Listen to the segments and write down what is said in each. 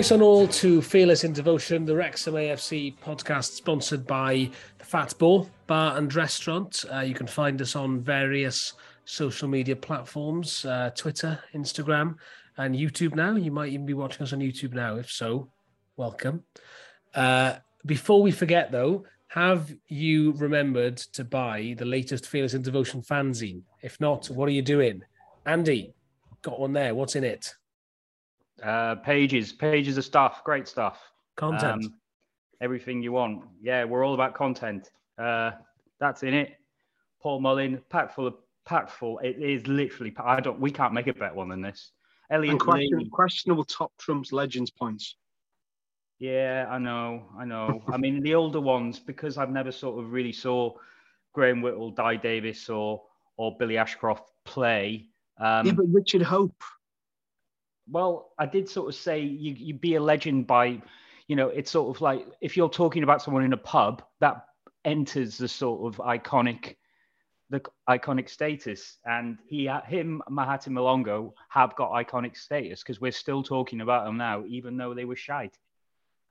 Price on all to Fearless in Devotion, the Wrexham AFC podcast sponsored by the Fat Boar Bar and Restaurant. Uh, you can find us on various social media platforms uh, Twitter, Instagram, and YouTube now. You might even be watching us on YouTube now. If so, welcome. Uh, before we forget, though, have you remembered to buy the latest Fearless in Devotion fanzine? If not, what are you doing? Andy, got one there. What's in it? Uh, pages, pages of stuff, great stuff. Content. Um, everything you want. Yeah, we're all about content. Uh, that's in it. Paul Mullin, packed full of packed full. It is literally. I don't. We can't make a better one than this. Elliot And question, Lee. questionable top trumps legends points. Yeah, I know, I know. I mean, the older ones because I've never sort of really saw Graham Whittle, Dai Davies, or or Billy Ashcroft play. Um, yeah, but Richard Hope. Well, I did sort of say you you be a legend by, you know, it's sort of like if you're talking about someone in a pub, that enters the sort of iconic, the iconic status, and he him Mahati Malongo have got iconic status because we're still talking about them now, even though they were shite.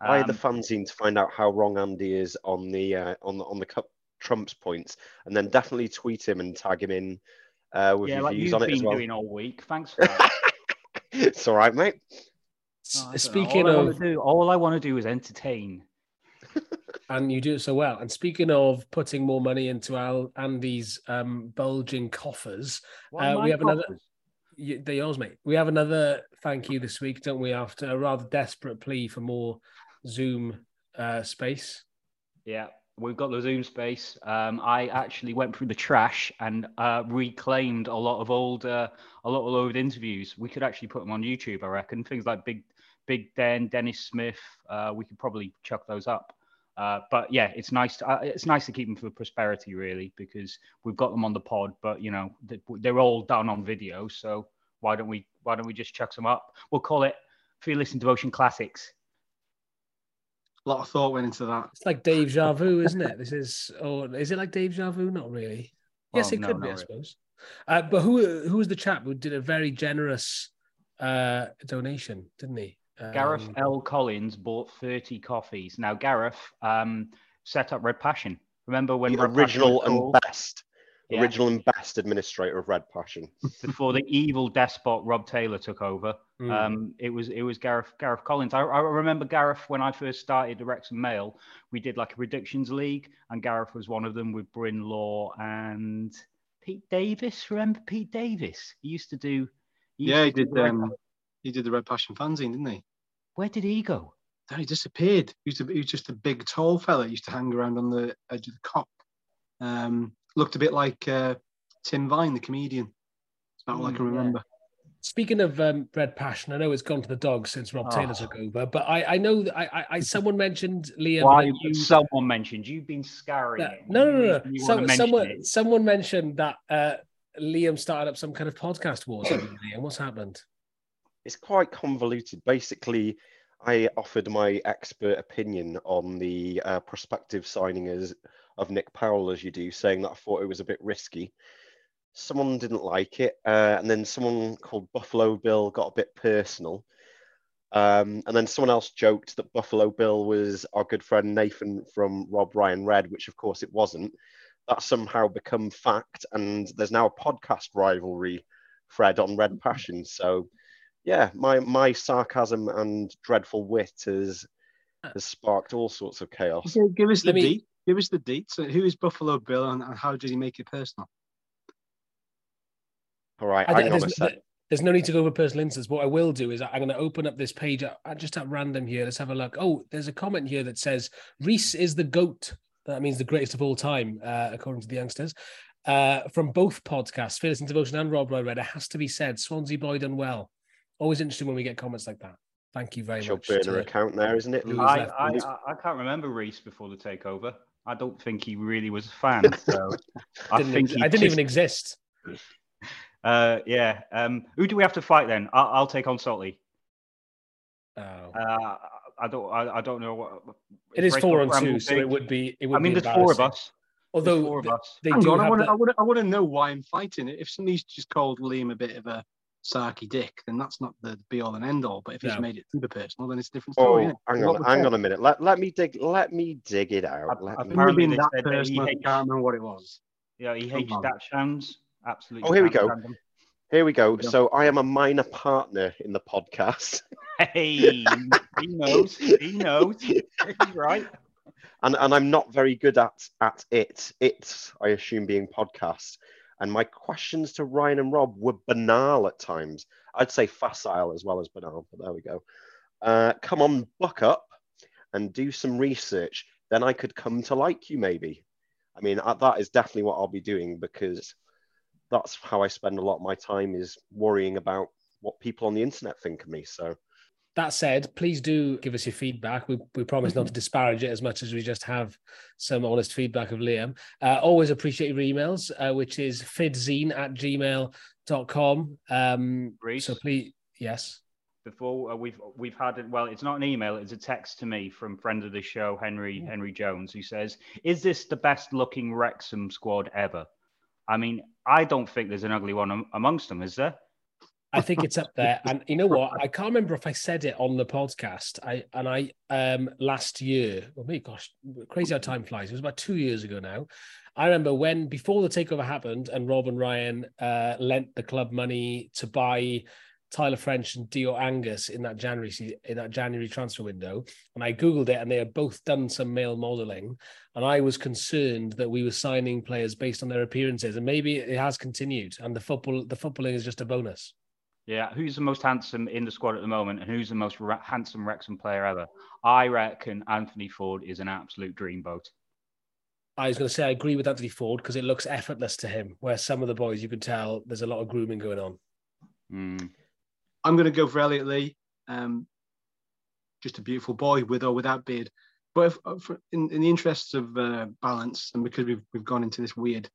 Buy the Um, fanzine to find out how wrong Andy is on the uh, on the on the cup Trump's points, and then definitely tweet him and tag him in uh, with yeah, your like views you've on it as been well. doing all week. Thanks for that. it's all right, mate. Oh, I don't know. Speaking all I of, do, all I want to do is entertain. and you do it so well. And speaking of putting more money into Al Andy's um, bulging coffers, Uh, my we have another- coffers? you, they're yours, mate. We have another thank you this week, don't we? After a rather desperate plea for more Zoom uh, space. Yeah, we've got the Zoom space. Um, I actually went through the trash and uh, reclaimed a lot of old, uh, a lot of old interviews. We could actually put them on YouTube, I reckon. Things like Big, Big Dan, Dennis Smith. Uh, we could probably chuck those up. Uh, but yeah, it's nice. To, uh, it's nice to keep them for prosperity, really, because we've got them on the pod. But you know, they're all done on video. So why don't we? Why don't we just chuck them up? We'll call it Fearless and Devotion Classics. A lot of thought went into that. It's like Dave Vu, isn't it? This is, or is it like Dave Vu? Not really. yes, it no, could be, I suppose. Uh, but who who was the chap who did a very generous uh, donation, didn't he? Gareth Um, L. Collins bought 30 coffees. Now, Gareth um, set up Red Passion. Remember when The Red original was and best, Yeah. original and best administrator of Red Passion. before the evil despot Rob Taylor took over. mm. Um, it was it was Gareth Gareth Collins. I, I remember Gareth when I first started the Wrexham Mail. We did like a predictions League, and Gareth was one of them with Bryn Law and Pete Davis. Remember Pete Davis? He used to do. used Yeah, he did. the Red- Um, he did the Red Passion fanzine, didn't he? Where did he go? Then he disappeared. He, used to, he was just a big, tall fella. He used to hang around on the edge of the cop. Um, looked a bit like uh, Tim Vine, the comedian. That's about all I Mm, can yeah. remember. Speaking of um, Red Passion, I know it's gone to the dogs since Rob Taylor Oh. took over, but I, I know that I, I, I someone mentioned Liam. Why? you, Someone mentioned you've been scouring that- it. no, no, no, no. So, someone, it. someone mentioned that uh, Liam started up some kind of podcast wars. over Liam, what's happened? It's quite convoluted. Basically, I offered my expert opinion on the uh, prospective signing as, of Nick Powell, as you do, saying that I thought it was a bit risky. Someone didn't like it, uh, and then someone called Buffalo Bill got a bit personal. Um, and then someone else joked that Buffalo Bill was our good friend Nathan from Rob Ryan Red, which of course it wasn't. That's somehow become fact, and there's now a podcast rivalry thread on Red Passion. So, yeah, my my sarcasm and dreadful wit has has sparked all sorts of chaos. Okay, give us the Let me- deet. Give us the deet. So who is Buffalo Bill and, and how did he make it personal? All right, I- hang on there's, there's no need to go over personal instance. What I will do is I'm going to open up this page just at random here. Let's have a look. Oh, there's a comment here that says Reese is the goat. That means the greatest of all time, uh, according to the youngsters. Uh, from both podcasts, Fearless and Devotion and Rob Roy Red, it has to be said, Swansea boy done well. Always interesting when we get comments like that. Thank you very It's your much. burner to- account there, isn't it? I. I, I I can't remember Reese before the takeover. I don't think he really was a fan. So I didn't think ex- I didn't just- even exist. Uh, yeah. Um, who do we have to fight then? I'll, I'll take on Salty. Oh. Uh, I don't. I, I don't know what. it is four on two, so it would be. It would I mean, be there's four of us. Although four of us. they Hang do on, have want, the- to, I, want to, I want to know why I'm fighting it. If somebody's just called Liam a bit of a Sarky Dick, then that's not the be all and end all. But if he's No. made it super personal, then it's a different Oh, story. innit? hang What on, hang on a minute. Let, let me dig. Let me dig it out. I- me- It Apparently been they that said that he personal. I hates- can't remember what it was. Yeah, he hates Come on. Dutch hands. Absolutely. Oh, here we go. stand 'em. Here we go. So I am a minor partner in the podcast, Hey, he knows. He knows. He's right. and and I'm not very good at at it. It, I assume, being podcast. And my questions to Ryan and Rob were banal at times. I'd say facile as well as banal, but there we go. Uh, come on, buck up and do some research. Then I could come to like you, maybe. I mean, uh, that is definitely what I'll be doing because that's how I spend a lot of my time is worrying about what people on the internet think of me. So That said, please do give us your feedback. We, we promise not to disparage it as much as we just have some honest feedback of Liam. Uh, always appreciate your emails, uh, which is fidzine at gmail.com. Um, Reece? so please, yes. Before uh, we've we've had it. Well, it's not an email. It's a text to me from friend of the show Henry Henry Jones, who says, "Is this the best looking Wrexham squad ever?" I mean, I don't think there's an ugly one am- amongst them, is there? I think it's up there. And you know what? I can't remember if I said it on the podcast. I and I um last year, well me, gosh, crazy how time flies. It was about two years ago now. I remember when before the takeover happened and Rob and Ryan uh lent the club money to buy Tyler French and Dior Angus in that January in that January transfer window. And I Googled it and they had both done some male modeling. And I was concerned that we were signing players based on their appearances. And maybe it has continued and the football the footballing is just a bonus. Yeah, who's the most handsome in the squad at the moment, and who's the most ra- handsome Wrexham player ever? I reckon Anthony Ford is an absolute dreamboat. I was going to say I agree with Anthony Ford because it looks effortless to him. Where some of the boys, you can tell there's a lot of grooming going on. Mm. I'm going to go for Elliot Lee. Um, just a beautiful boy with or without beard. But if, uh, for, in, in the interests of uh, balance, and because we've, we've gone into this weird,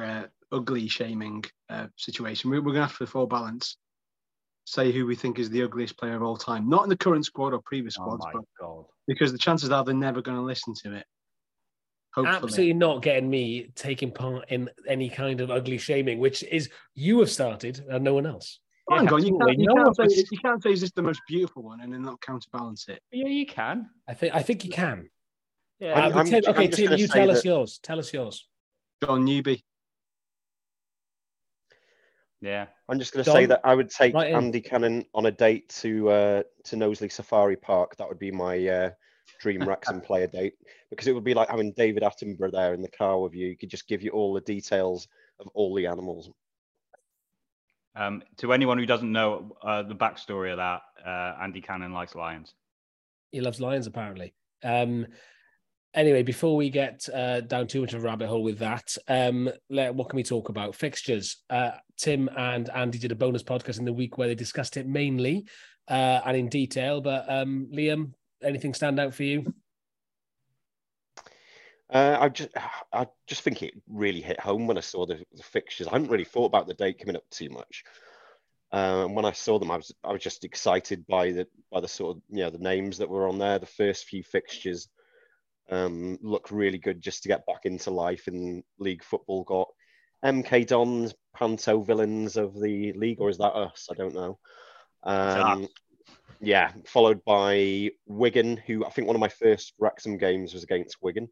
uh, ugly shaming uh, situation, we, we're going to have to, for balance, say who we think is the ugliest player of all time. Not in the current squad or previous Oh squads, my but god! because the chances are they're never going to listen to it. Hopefully. Absolutely not getting me taking part in any kind of ugly shaming, which is you have started and no one else. Oh, hang Yeah, on, you can't, you, can't say, was- you can't say is this the most beautiful one and then not counterbalance it. Yeah, you can. I think I think you can. Yeah, Uh, I'm- but I'm Tim, I'm okay, just Tim, you say tell us that- yours. Tell us yours. John Newby. Yeah. I'm just going to say that I would take right. Andy Cannon on a date to uh, to Knowsley Safari Park. That would be my uh, dream Wrexham player date because it would be like having David Attenborough there in the car with you. He could just give you all the details of all the animals. Um, to anyone who doesn't know uh, the backstory of that, uh, Andy Cannon likes lions. He loves lions, apparently. Um, anyway, before we get uh, down too much of a rabbit hole with that, um, let, what can we talk about? Fixtures. Uh, Tim and Andy did a bonus podcast in the week where they discussed it mainly uh, and in detail. But um, Liam, anything stand out for you? Uh, I just I just think it really hit home when I saw the, the fixtures. I hadn't really thought about the date coming up too much. Uh, and when I saw them, I was I was just excited by the by the sort of you know the names that were on there. The first few fixtures um, look really good just to get back into life in league football. Got MK Dons, Panto villains of the league, or is that us? I don't know. Um, yeah, followed by Wigan, who I think one of my first Wrexham games was against Wigan.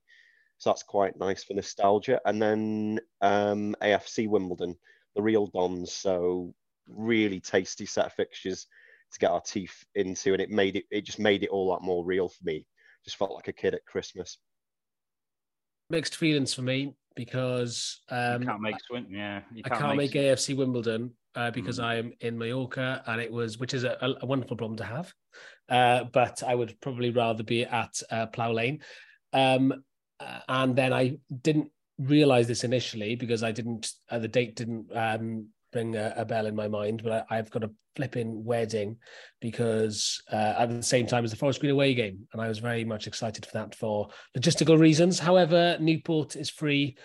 So that's quite nice for nostalgia. And then um, AFC Wimbledon, the real Dons. So really tasty set of fixtures to get our teeth into, and it made it. It just made it all that more real for me. Just felt like a kid at Christmas. Mixed feelings for me because um, you can't make swing. Yeah, you I can't make swing. AFC Wimbledon uh, because Mm. I am in Mallorca, and it was, which is a, a wonderful problem to have. Uh, but I would probably rather be at uh, Plough Lane. Um, uh, and then I didn't realize this initially because I didn't, uh, the date didn't um, ring a, a bell in my mind. But I, I've got a flipping wedding because uh, at the same time as the Forest Green away game, and I was very much excited for that for logistical reasons. However, Newport is free.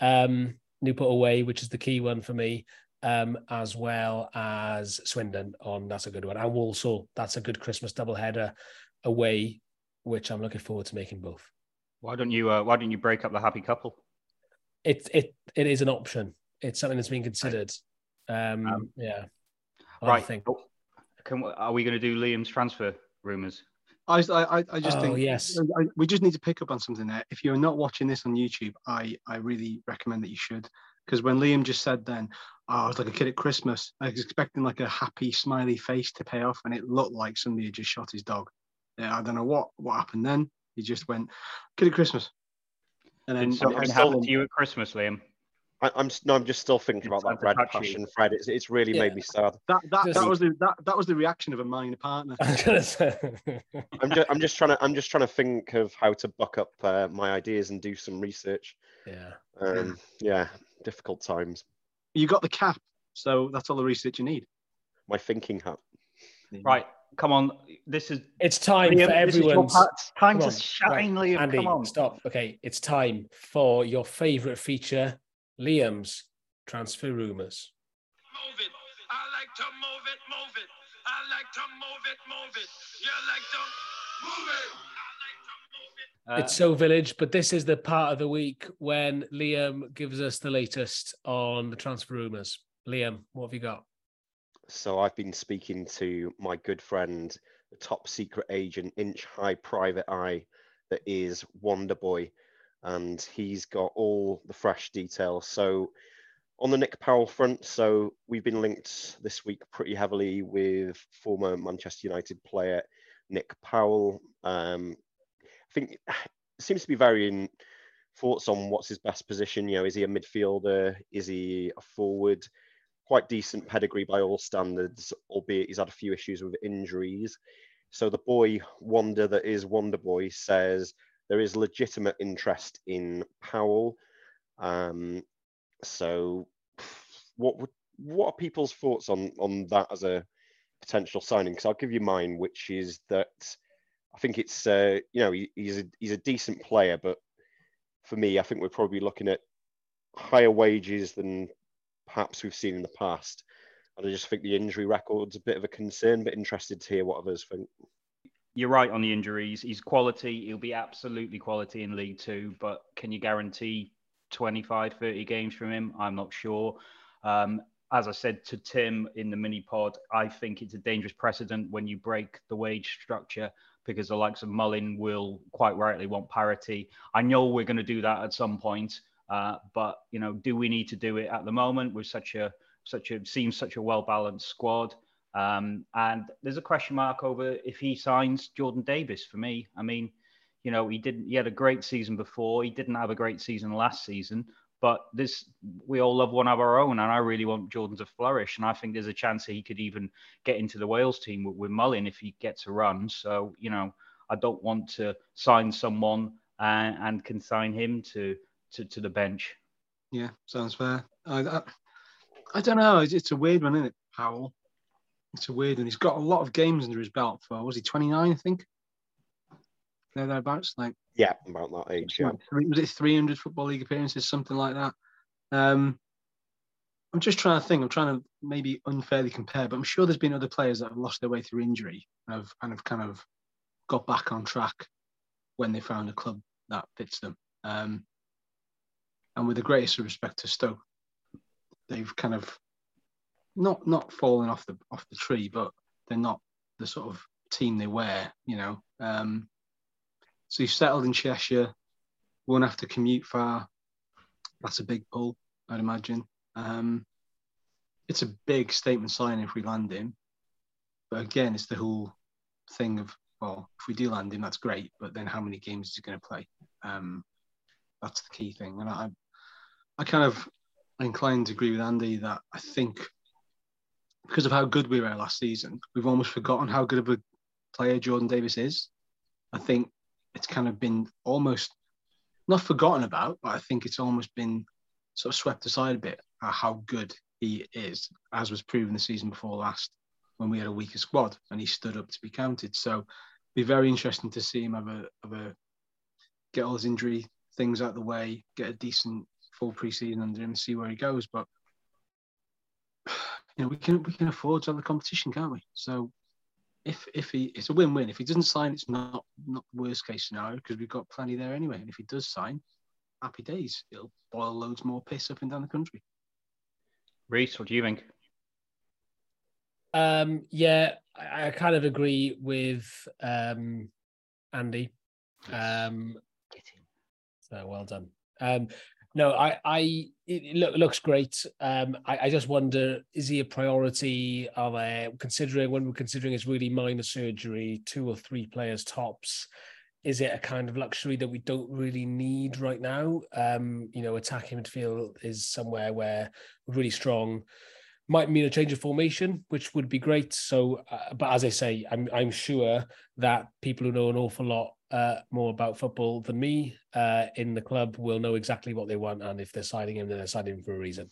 Um, Newport away, which is the key one for me um, as well as Swindon on that's a good one. And Walsall, that's a good Christmas doubleheader away, which I'm looking forward to making both. Why don't you? Uh, why don't you break up the happy couple? It it it is an option. It's something that's being considered. Um, Um, yeah. right. Thing. Can, are we going to do Liam's transfer rumours? I, I, I just Oh, think yes. I, we just need to pick up on something there. If you're not watching this on YouTube, I, I really recommend that you should. Because when Liam just said then, oh, I was like a kid at Christmas, I was expecting like a happy, smiley face to pay off, and it looked like somebody had just shot his dog. Yeah, I don't know what what happened then. He just went, kid at Christmas. And then Did something I'm happen still- to you at Christmas, Liam? I, I'm no, I'm just still thinking about that red time to touch you. passion, Fred. It's, it's really Yeah. made me sad. that that, Just- that was the that, that was the reaction of a minor partner. I was gonna say. I'm just, I'm just trying to, I'm just trying to think of how to buck up uh, my ideas and do some research. yeah. Um, yeah, difficult times. You got the cap, so that's all the research you need. My thinking hat. Right, come on. This is It's time Liam, for this is your everyone's. part- time Come to on, shine, right, Liam. Andy, come on. stop. Okay, it's time for your favourite feature, Liam's transfer rumours. move it. I like to move it, move it. I like to move it, move it. You like to move it. Like move it. Uh, It's so village, but this is the part of the week when Liam gives us the latest on the transfer rumours. Liam, what have you got? So I've been speaking to my good friend, the top secret agent, inch high private eye, that is Wonder Boy, and he's got all the fresh details. So on the Nick Powell front, so we've been linked this week pretty heavily with former Manchester United player Nick Powell. Um, I think seems to be varying thoughts on what's his best position. You know, is he a midfielder? Is he a forward? quite decent pedigree by all standards, albeit he's had a few issues with injuries. So the boy Wonder that is Wonder Boy says there is legitimate interest in Powell. Um, so what would what are people's thoughts on on that as a potential signing? Because I'll give you mine, which is that I think it's uh, you know he, he's a he's a decent player, but for me, I think we're probably looking at higher wages than perhaps we've seen in the past. And I just think the injury record's a bit of a concern, but interested to hear what others think. You're right on the injuries. He's quality. He'll be absolutely quality in League Two, but can you guarantee 25, 30 games from him? I'm not sure. Um, as I said to Tim in the mini pod, I think it's a dangerous precedent when you break the wage structure because the likes of Mullin will quite rightly want parity. I know we're going to do that at some point, uh, but you know, do we need to do it at the moment with such a such a seems such a well balanced squad? Um, and there's a question mark over if he signs Jordan Davis for me. I mean, you know, he didn't. He had a great season before. He didn't have a great season last season. But this, we all love one of our own, and I really want Jordan to flourish. And I think there's a chance that he could even get into the Wales team with, with Mullin if he gets a run. So you know, I don't want to sign someone and, and consign him to, to to the bench. Yeah, sounds fair. I, I, I don't know. It's, it's a weird one, isn't it, Powell? It's a weird one. He's got a lot of games under his belt for, was he 29, I think? There, thereabouts. Like, Yeah, about that age. Yeah. was it 300 Football League appearances, something like that? Um, I'm just trying to think. I'm trying to maybe unfairly compare, but I'm sure there's been other players that have lost their way through injury and have, and have kind of got back on track when they found a club that fits them. Um, and with the greatest of respect to Stoke, they've kind of not not fallen off the off the tree, but they're not the sort of team they were, you know. Um, so you've settled in Cheshire, won't have to commute far. That's a big pull, I'd imagine. Um, it's a big statement signing if we land him. But again, it's the whole thing of, well, if we do land him, that's great. But then how many games is he going to play? Um, that's the key thing. And I, I kind of inclined to agree with Andy that I think because of how good we were last season, we've almost forgotten how good of a player Jordan Davis is. I think it's kind of been almost not forgotten about, but I think it's almost been sort of swept aside a bit how good he is, as was proven the season before last when we had a weaker squad and he stood up to be counted. So be very interesting to see him have a, have a get all his injury things out of the way, get a decent full preseason under him, see where he goes. But you know, we can we can afford to have the competition, can't we? So if if he it's a win-win. If he doesn't sign, it's not not the worst case scenario because we've got plenty there anyway. And if he does sign, happy days. It'll boil loads more piss up and down the country. Reese, what do you think? Um, yeah, I, I kind of agree with um, Andy. Um, so well done. Um, no, I, I, it look, looks great. Um, I, I just wonder, is he a priority? Are they considering when we're considering it's really minor surgery, two or three players tops? Is it a kind of luxury that we don't really need right now? Um, you know, attacking midfield is somewhere where we're really strong might mean a change of formation, which would be great. So, uh, but as I say, I'm I'm sure that people who know an awful lot uh, more about football than me uh, in the club will know exactly what they want, and if they're signing him, then they're signing him for a reason.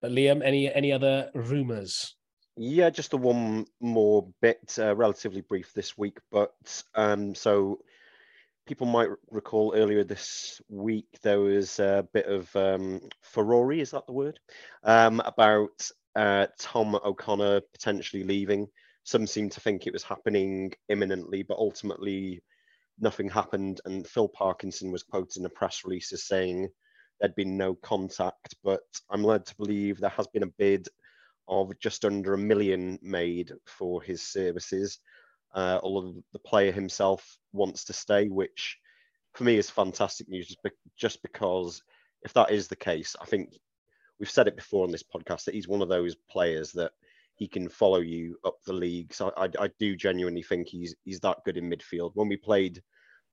But Liam, any any other rumours? Yeah, just the one more bit, uh, relatively brief this week, but um, so people might recall earlier this week there was a bit of um, furore, is that the word, um, about uh, Tom O'Connor potentially leaving. Some seem to think it was happening imminently, but ultimately nothing happened. And Phil Parkinson was quoted in a press release as saying there'd been no contact. But I'm led to believe there has been a bid of just under a million made for his services. Uh, although the player himself wants to stay, which for me is fantastic news, just because if that is the case, I think we've said it before on this podcast that he's one of those players that he can follow you up the league. So I, I do genuinely think he's he's that good in midfield. When we played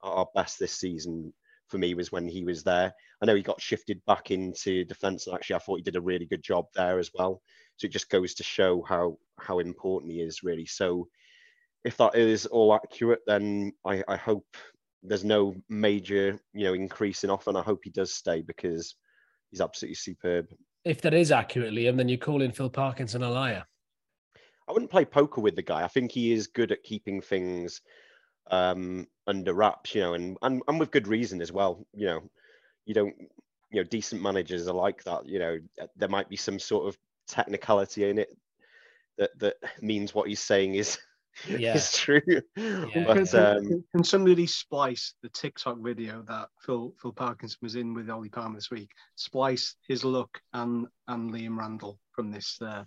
our best this season, for me, was when he was there. I know he got shifted back into defence, and actually, I thought he did a really good job there as well. So it just goes to show how how important he is, really. So if that is all accurate, then I, I hope there's no major, you know, increase in offer, and I hope he does stay because he's absolutely superb. If that is accurate, Liam, then you're calling Phil Parkinson a liar. I wouldn't play poker with the guy. I think he is good at keeping things um, under wraps, you know, and, and and with good reason as well. You know, you don't, you know, decent managers are like that. You know, there might be some sort of technicality in it that that means what he's saying is Yeah. is true. Yeah. But can, um, can- can somebody splice the TikTok video that Phil Phil Parkinson was in with Ollie Palmer this week? Splice his look and and Liam Randall from this uh,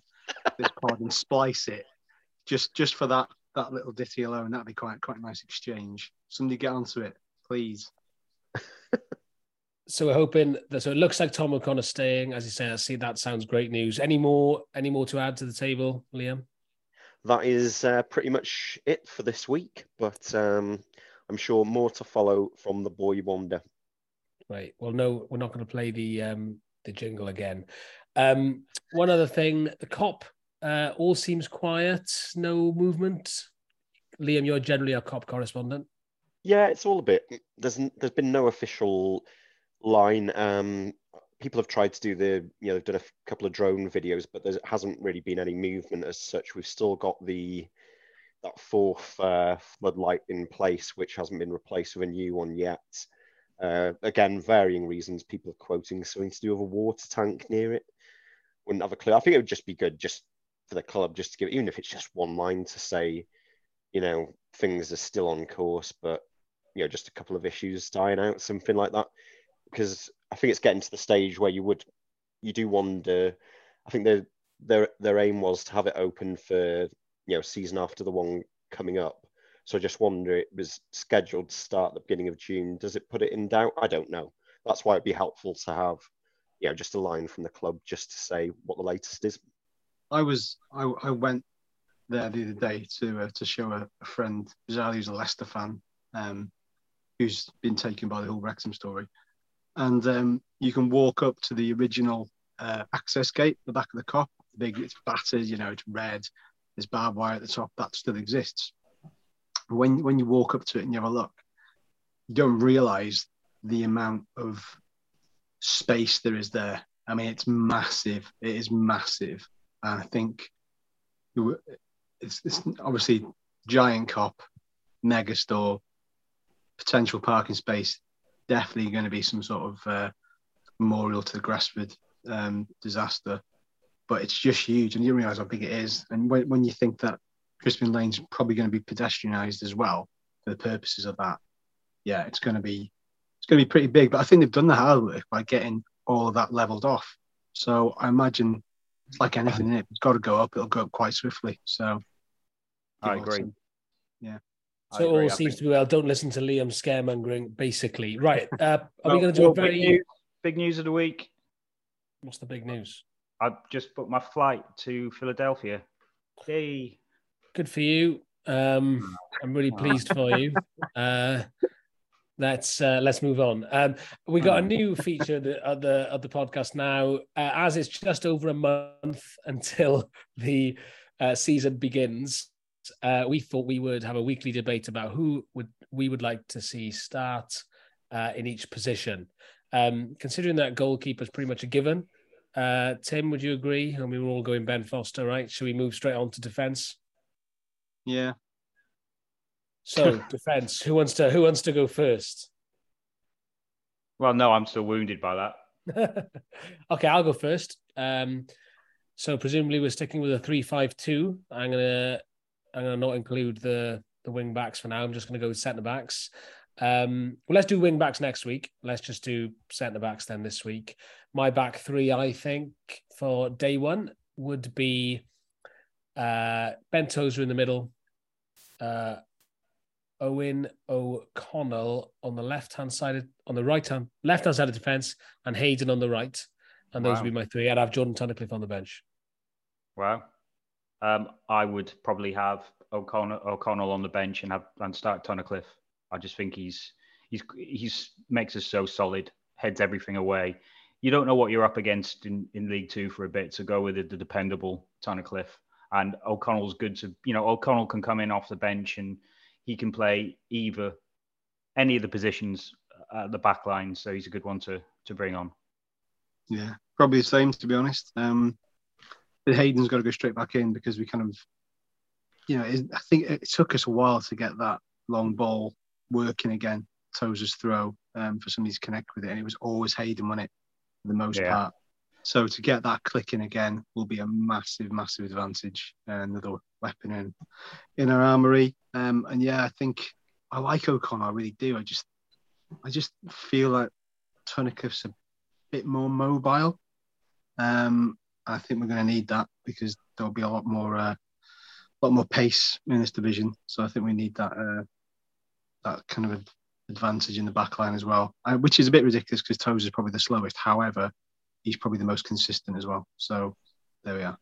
this pod and splice it just just for that that little ditty alone. That'd be quite quite a nice exchange. Somebody get onto it, please. So we're hoping that. So it looks like Tom O'Connor staying. As you say, I see that sounds great news. Any more? Any more to add to the table, Liam? that is uh, pretty much it for this week. But um, I'm sure more to follow from the boy wonder. Right. Well, no, we're not going to play the um, the jingle again. Um, one other thing, the cop uh, all seems quiet, no movement. Liam, you're generally our cop correspondent. Yeah, it's all a bit. There's there's been no official line. Um, people have tried to do the you know they've done a couple of drone videos, but there hasn't really been any movement as such. We've still got the that fourth uh, floodlight in place, which hasn't been replaced with a new one yet. Uh, again, varying reasons. People are quoting something to do with a water tank near it. Wouldn't have a clue. I think it would just be good just for the club, just to give, even if it's just one line to say, you know, things are still on course, but you know, just a couple of issues dying out, something like that. Because I think it's getting to the stage where you would, you do wonder. I think their their their aim was to have it open for you know season after the one coming up. So I just wonder it was scheduled to start the beginning of June. Does it put it in doubt? I don't know. That's why it'd be helpful to have, you know, just a line from the club just to say what the latest is. I was I, I went there the other day to uh, to show a, a friend Bizarrely who's a Leicester fan, um, who's been taken by the whole Wrexham story, and um, you can walk up to the original uh, access gate, the back of the cop. Big, it's battered, you know, it's red. There's barbed wire at the top. That still exists. When when you walk up to it and you have a look, you don't realise the amount of space there is there. I mean, it's massive. It is massive. And I think it's, it's obviously giant cop, mega store, potential parking space. Definitely going to be some sort of uh, memorial to the Gresford um, disaster. But it's just huge, and you realise how big it is. And when, when you think that Crispin Lane's probably going to be pedestrianised as well for the purposes of that, yeah, it's going to be it's going to be pretty big. But I think they've done the hard work by getting all of that levelled off. So I imagine it's like anything. If it's got to go up, it'll go up quite swiftly. So I agree. take. Yeah. I So it agree. all I seems think- to be well. Don't listen to Liam scaremongering, basically. Right. Uh, are we going to do well, a big news, big news of the week. What's the big news? I just booked my flight to Philadelphia. Yay! Good for you. Um, I'm really pleased for you. Uh, let's uh, let's move on. Um, we got a new feature of the of the, of the podcast now, uh, as it's just over a month until the uh, season begins. Uh, we thought we would have a weekly debate about who would we would like to see start uh, in each position. Um, considering that goalkeeper is pretty much a given, uh, Tim, would you agree? And we were all going Ben Foster, right? Should we move straight on to defence? Yeah. So defense. Who wants to who wants to go first? Well, no, I'm still wounded by that. okay, I'll go first. Um, so presumably we're sticking with a three-five-two. I'm gonna I'm gonna not include the the wing backs for now. I'm just gonna go with centre backs. Um, well, let's do wing backs next week. Let's just do centre backs then this week. My back three, I think, for day one would be uh, Ben Tozer in the middle, uh, Eoghan O'Connell on the left hand side, of, on the right hand, left hand side of defence, and Hayden on the right. And those Wow. would be my three. I'd have Jordan Tunnicliffe on the bench. Wow. Um, I would probably have O'Connell, O'Connell on the bench and have and start Tunnicliffe. I just think he's he's he's makes us so solid, heads everything away. You don't know what you're up against in, in League Two for a bit, so go with the, the dependable Tunnicliffe. And O'Connell's good to you know O'Connell can come in off the bench and he can play either any of the positions at the back line, so he's a good one to to bring on. Yeah, probably the same to be honest. Um, but Hayden's got to go straight back in because we kind of, you know, it, I think it took us a while to get that long ball working again, Tozer's throw, um, for somebody to connect with it, and it was always Hayden, wasn't it, for the most Yeah. part. So to get that clicking again will be a massive, massive advantage, and another weapon in in our armory. Um, and yeah, I think I like O'Connor, I really do. I just, I just feel like Tunnicliffe's a bit more mobile. Um, I think we're going to need that because there'll be a lot more, uh, lot more pace in this division. So I think we need that, uh, that kind of advantage in the back line as well, uh, which is a bit ridiculous because Toes is probably the slowest. However, he's probably the most consistent as well. So there we are.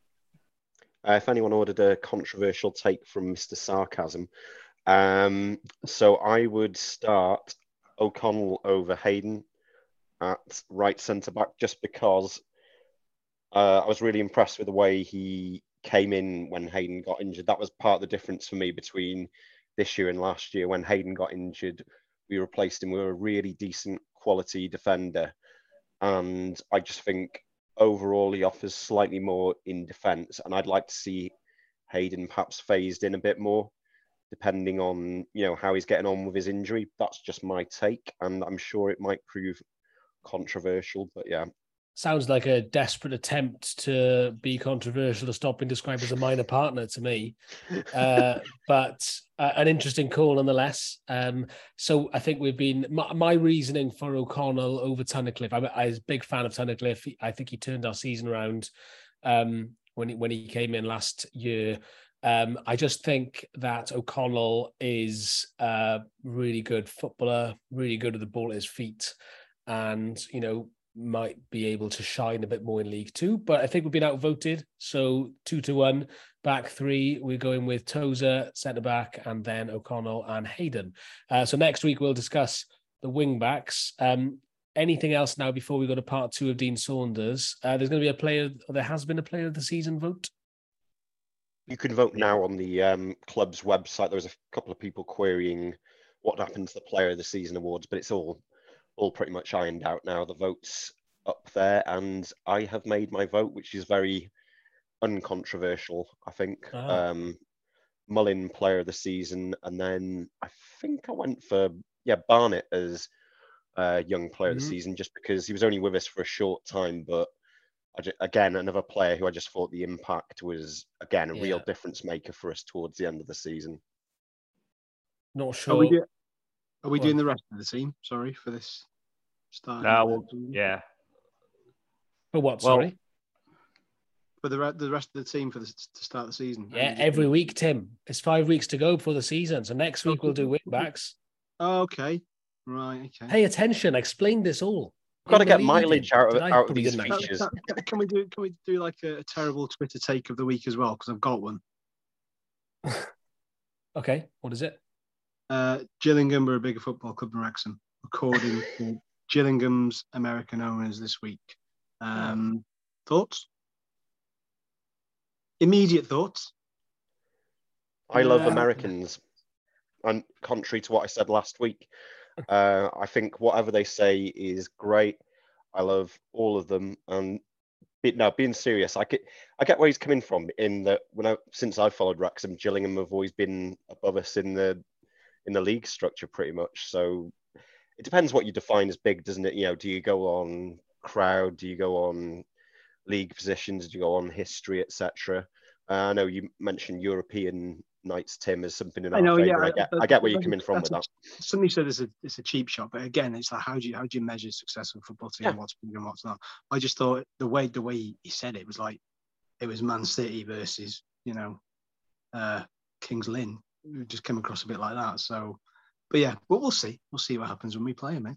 Uh, if anyone ordered a controversial take from Mr. Sarcasm, um, so I would start O'Connell over Hayden at right centre back just because uh, I was really impressed with the way he came in when Hayden got injured. That was part of the difference for me between this year and last year. When Hayden got injured, we replaced him with a really decent quality defender. And I just think overall he offers slightly more in defence. And I'd like to see Hayden perhaps phased in a bit more, depending on you know how he's getting on with his injury. That's just my take, and I'm sure it might prove controversial. But yeah, Sounds like a desperate attempt to be controversial to stop being described as a minor partner to me. uh, but uh, an interesting call nonetheless. Um, so I think we've been my, my reasoning for O'Connell over Tunnicliffe. I'm, I was a big fan of Tunnicliffe. I think he turned our season around um, when he, when he came in last year. Um, I just think that O'Connell is a really good footballer, really good with the ball at his feet, and you know might be able to shine a bit more in League Two. But I think we've been outvoted, so two to one back three. We're going with Tozer, centre back, and then O'Connell and Hayden. Uh, so next week we'll discuss the wing backs. Um, anything else now before we go to part two of Dean Saunders? Uh, there's going to be a player. There has been a player of the season vote. you can vote now on the um, club's website. There was a couple of people querying what happened to the Player of the Season awards, but it's all all pretty much ironed out now. The votes up there, and I have made my vote, which is very uncontroversial. I think Ah. um, Mullin Player of the Season, and then I think I went for yeah Barnett as uh, Young Player of Mhm. the Season, just because he was only with us for a short time, but. I ju- again, another player who I just thought the impact was again a real difference maker for us towards the end of the season. Not Are sure. we, do- are we Go doing the rest of the team? Sorry for this start. No, well, yeah. For what? Well, Sorry. for the re- the rest of the team for the to start the season. Yeah, every week, Tim. It's five weeks to go before the season. So next week we'll do wing backs. Oh, okay, right, okay. Pay attention. Explain this all. I've Got to get mileage out of, Did out of these didn't, Can- actually. features. can, can we do can we do like a, terrible Twitter take of the week as well? Because I've got one. Okay, what is it? Uh, Gillingham are a bigger football club than Wrexham, according to Gillingham's American owners this week. Um, thoughts? Immediate thoughts? I love Yeah. Americans, and contrary to what I said last week, uh, I think whatever they say is great. I love all of them, and be, no, being serious, I get I get where he's coming from. In that, when I since I followed Wrexham, Gillingham have always been above us in the in the league structure, pretty much. So it depends what you define as big, doesn't it? You know, do you go on crowd? Do you go on league positions? Do you go on history, etc.? Uh, I know you mentioned European nights, Tim, as something in I our know, favour. yeah, I get, I get where you're coming from with that. Somebody said it's a it's a cheap shot, but again, it's like how do you how do you measure successful football team? Yeah. What's big and what's not? I just thought the way the way he said it was like it was Man City versus you know uh, Kings Lynn. Just came across a bit like that. So, but yeah, but we'll see. We'll see what happens when we play him. Eh?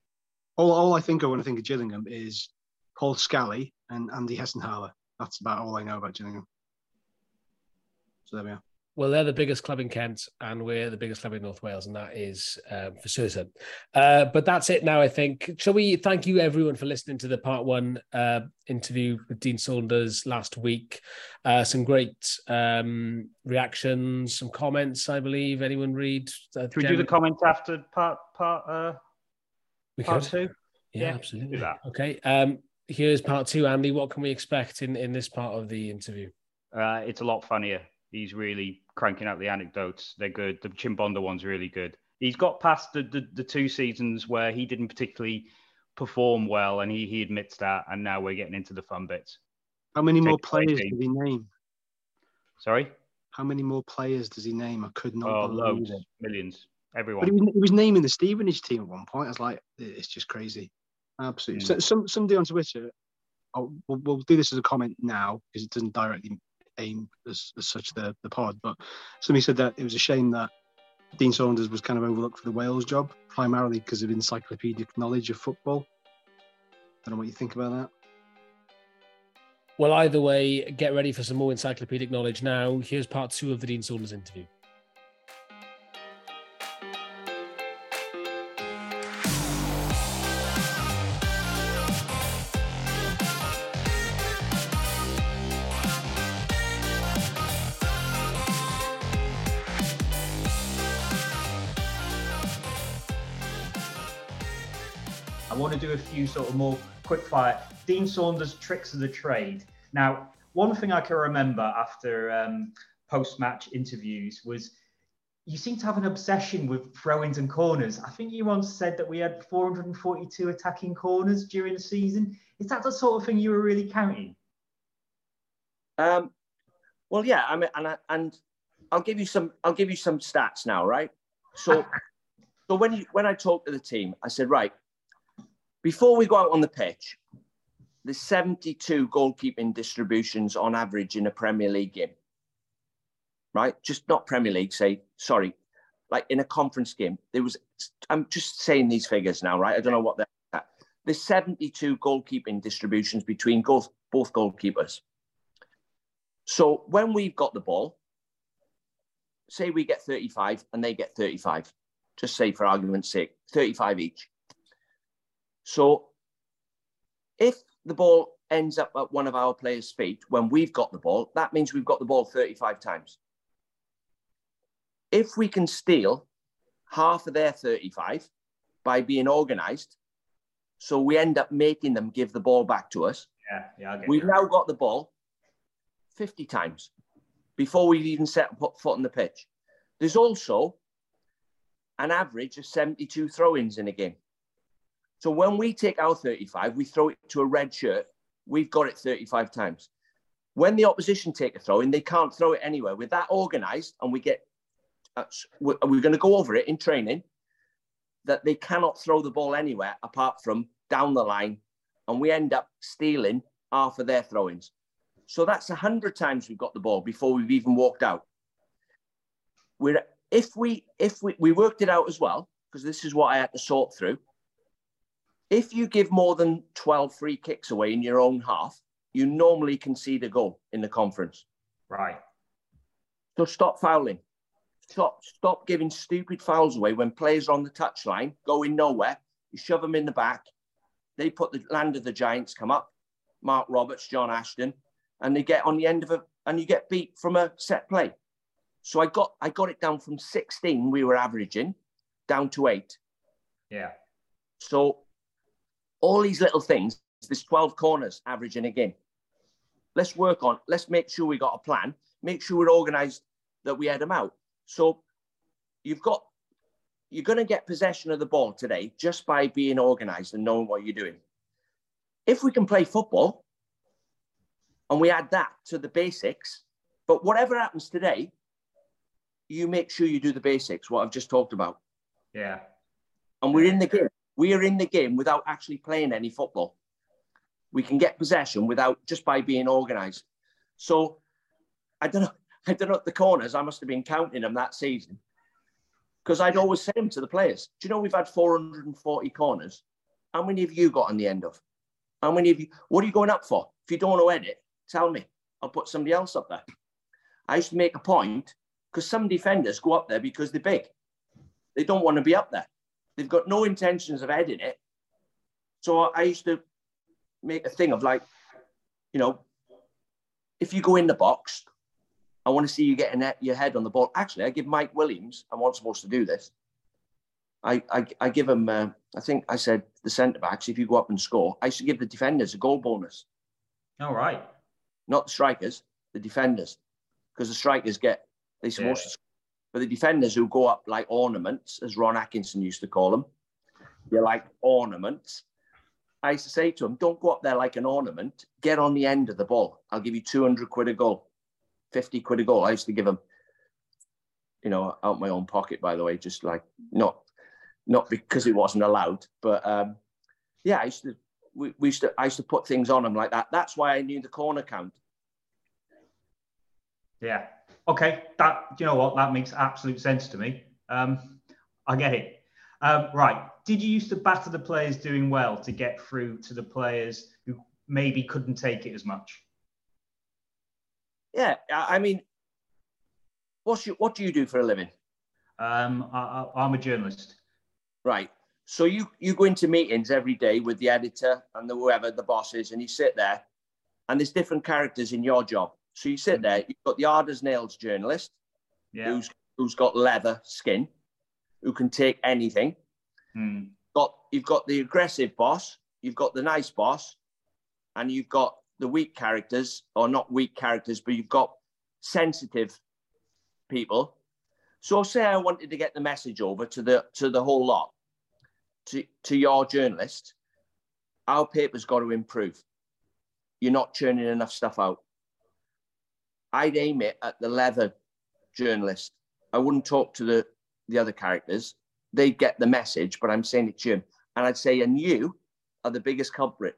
All all I think of when I think of Gillingham is Paul Scally and Andy Hessenthaler. That's about all I know about Gillingham. So there we are. Well, they're the biggest club in Kent, and we're the biggest club in North Wales, and that is um, for certain. Uh, but that's it now, I think. Shall we thank you, everyone, for listening to the part one uh, interview with Dean Saunders last week? Uh, some great um, reactions, some comments, I believe. Anyone read? Uh, Should we do the comments after part part uh, We part could. two? Yeah, Yeah, absolutely. do that. Okay. Um, here's part two, Andy. What can we expect in, in this part of the interview? Uh, it's a lot funnier. He's really cranking out the anecdotes. They're good. The Chimbonda one's really good. He's got past the, the, the two seasons where he didn't particularly perform well, and he, he admits that. And now we're getting into the fun bits. How many more Take players does he name? Sorry? How many more players does he name? I could not Oh, believe loads, it. millions, But everyone. he was, he was naming the Stevenage team at one point. I was like, it's just crazy. Absolutely. Mm. So, some somebody on Twitter, oh, we'll, we'll do this as a comment now because it doesn't directly aim as, as such the, the pod. But somebody said that it was a shame that Dean Saunders was kind of overlooked for the Wales job, primarily because of encyclopedic knowledge of football. Don't know what you think about that. Well, either way, get ready for some more encyclopedic knowledge now. Here's part two of the Dean Saunders interview. Do a few sort of more quick fire. Dean Saunders' tricks of the trade. Now, one thing I can remember after um, post match interviews was you seem to have an obsession with throw ins and corners. I think you once said that we had 442 attacking corners during the season. Is that the sort of thing you were really counting? Um, well, yeah. I mean, and I, and I'll give you some. I'll give you some stats now, right? So, so when you when I talked to the team, I said, right, before we go out on the pitch, there's 72 goalkeeping distributions on average in a Premier League game. Right? Just not Premier League. Say sorry, like in a conference game, there was. I'm just saying these figures now, right? I don't know what they're. At. There's 72 goalkeeping distributions between both both goalkeepers. So when we've got the ball, say we get 35 and they get 35, just say for argument's sake, 35 each. So if the ball ends up at one of our players' feet when we've got the ball, that means we've got the ball 35 times. If we can steal half of their 35 by being organized, so we end up making them give the ball back to us, Yeah, yeah. We've you. now got the ball 50 times before we've even set put foot on the pitch. There's also an average of 72 throw ins in a game. So when we take our 35, we throw it to a red shirt, we've got it 35 times. When the opposition take a throw in, they can't throw it anywhere. With that organized, and we get, we're, going to go over it in training, that they cannot throw the ball anywhere apart from down the line, and we end up stealing half of their throw ins. So that's a hundred times we've got the ball before we've even walked out. We're if we if we, we worked it out as well, because this is what I had to sort through. If you give more than 12 free kicks away in your own half, you normally concede a goal in the conference. Right. So stop fouling. Stop, stop giving stupid fouls away when players are on the touchline, going nowhere. You shove them in the back. They put the land of the giants come up. Mark Roberts, John Ashton, and they get on the end of it, and you get beat from a set play. So I got I got it down from 16 we were averaging down to eight. Yeah. So all these little things, there's 12 corners averaging a game. Let's work on, let's make sure we got a plan, make sure we're organized that we head them out. So you've got, you're going to get possession of the ball today just by being organized and knowing what you're doing. If we can play football and we add that to the basics, but whatever happens today, you make sure you do the basics, what I've just talked about. Yeah. And we're in the game. We are in the game without actually playing any football. We can get possession without just by being organised. So I don't know. I don't know the corners. I must have been counting them that season because I'd always say them to the players. Do you know we've had 440 corners? How many have you got on the end of? How many of you? What are you going up for? If you don't know edit, tell me. I'll put somebody else up there. I used to make a point because some defenders go up there because they're big. They don't want to be up there. They've got no intentions of heading it. So I used to make a thing of like, you know, if you go in the box, I want to see you getting your head on the ball. Actually, I give Mike Williams, I'm not supposed to do this. I, I, I give him, uh, I think I said the centre backs, if you go up and score, I used to give the defenders a goal bonus. All right. Not the strikers, the defenders. Because the strikers get, they're supposed Yeah. to but the defenders who go up like ornaments, as Ron Atkinson used to call them, you're like ornaments. I used to say to them, don't go up there like an ornament. Get on the end of the ball. I'll give you 200 quid a goal, 50 quid a goal. I used to give them, you know, out my own pocket, by the way, just like not, not because it wasn't allowed, but um, yeah, I used to, we, we used to, I used to put things on them like that. That's why I knew the corner count. Yeah. Okay. That you know what? That makes absolute sense to me. Um, I get it. Um, right. Did you used to batter the players doing well to get through to the players who maybe couldn't take it as much? Yeah, I mean, what's your, what do you do for a living? Um, I, I, I'm a journalist. Right. So you you go into meetings every day with the editor and the whoever the boss is, and you sit there, and there's different characters in your job. So you sit there. You've got the hard as nails journalist, Yeah. who's who's got leather skin, who can take anything. Hmm. Got you've got the aggressive boss, you've got the nice boss, and you've got the weak characters, or not weak characters, but you've got sensitive people. So say I wanted to get the message over to the to the whole lot, to, to your journalist, our paper's got to improve. You're not churning enough stuff out. I'd aim it at the leather journalist. I wouldn't talk to the, the other characters. They'd get the message, but I'm saying it to him. And I'd say, and you are the biggest culprit.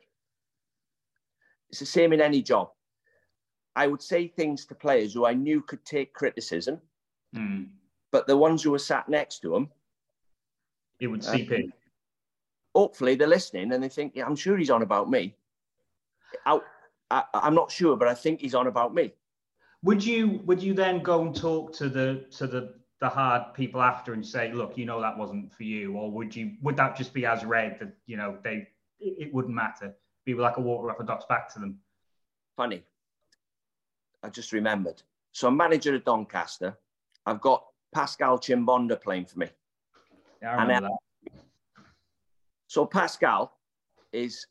It's the same in any job. I would say things to players who I knew could take criticism, Hmm. but the ones who were sat next to them, It would Uh, seep in. hopefully they're listening and they think, yeah, I'm sure he's on about me. I, I, I'm not sure, but I think he's on about me. Would you would you then go and talk to the to the the hard people after and say, look, you know that wasn't for you, or would you would that just be as read that you know they it, it wouldn't matter, be like a water off a duck's back to them? Funny. I just remembered. So I'm manager at Doncaster. I've got Pascal Chimbonda playing for me. Yeah, I And, that. So Pascal is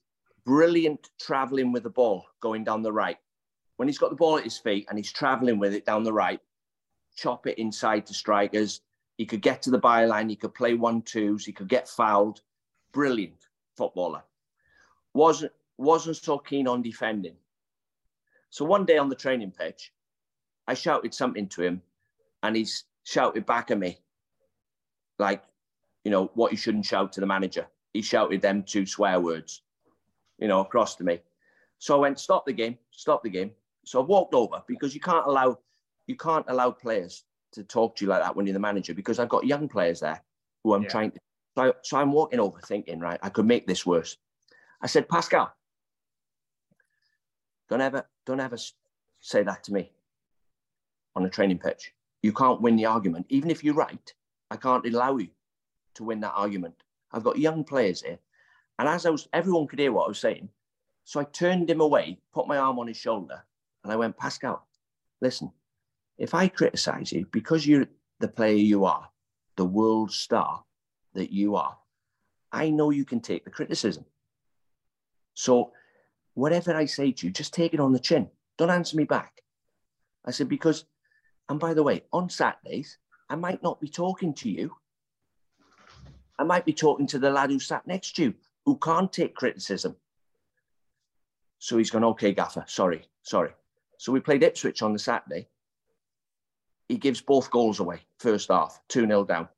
brilliant traveling with the ball going down the right. When he's got the ball at his feet and he's traveling with it down the right, chop it inside to strikers. He could get to the byline. He could play one twos. He could get fouled. Brilliant footballer. Wasn't wasn't so keen on defending. So one day on the training pitch, I shouted something to him, and he's shouted back at me, like, you know, what you shouldn't shout to the manager. He shouted them two swear words, you know, across to me. So I went, stop the game, stop the game. So I walked over because you can't allow you can't allow players to talk to you like that when you're the manager because I've got young players there who I'm Yeah. trying to. So, so I'm walking over thinking, right, I could make this worse. I said, Pascal, don't ever, don't ever say that to me on a training pitch. You can't win the argument. Even if you're right, I can't allow you to win that argument. I've got young players here. And as I was, everyone could hear what I was saying. So I turned him away, put my arm on his shoulder, and I went, Pascal, listen, if I criticize you because you're the player you are, the world star that you are, I know you can take the criticism. So whatever I say to you, just take it on the chin. Don't answer me back. I said, because, and by the way, on Saturdays, I might not be talking to you. I might be talking to the lad who sat next to you who can't take criticism. So he's gone, okay, Gaffer, sorry, sorry. So we played Ipswich on the Saturday. He gives both goals away, first half, 2 0 down.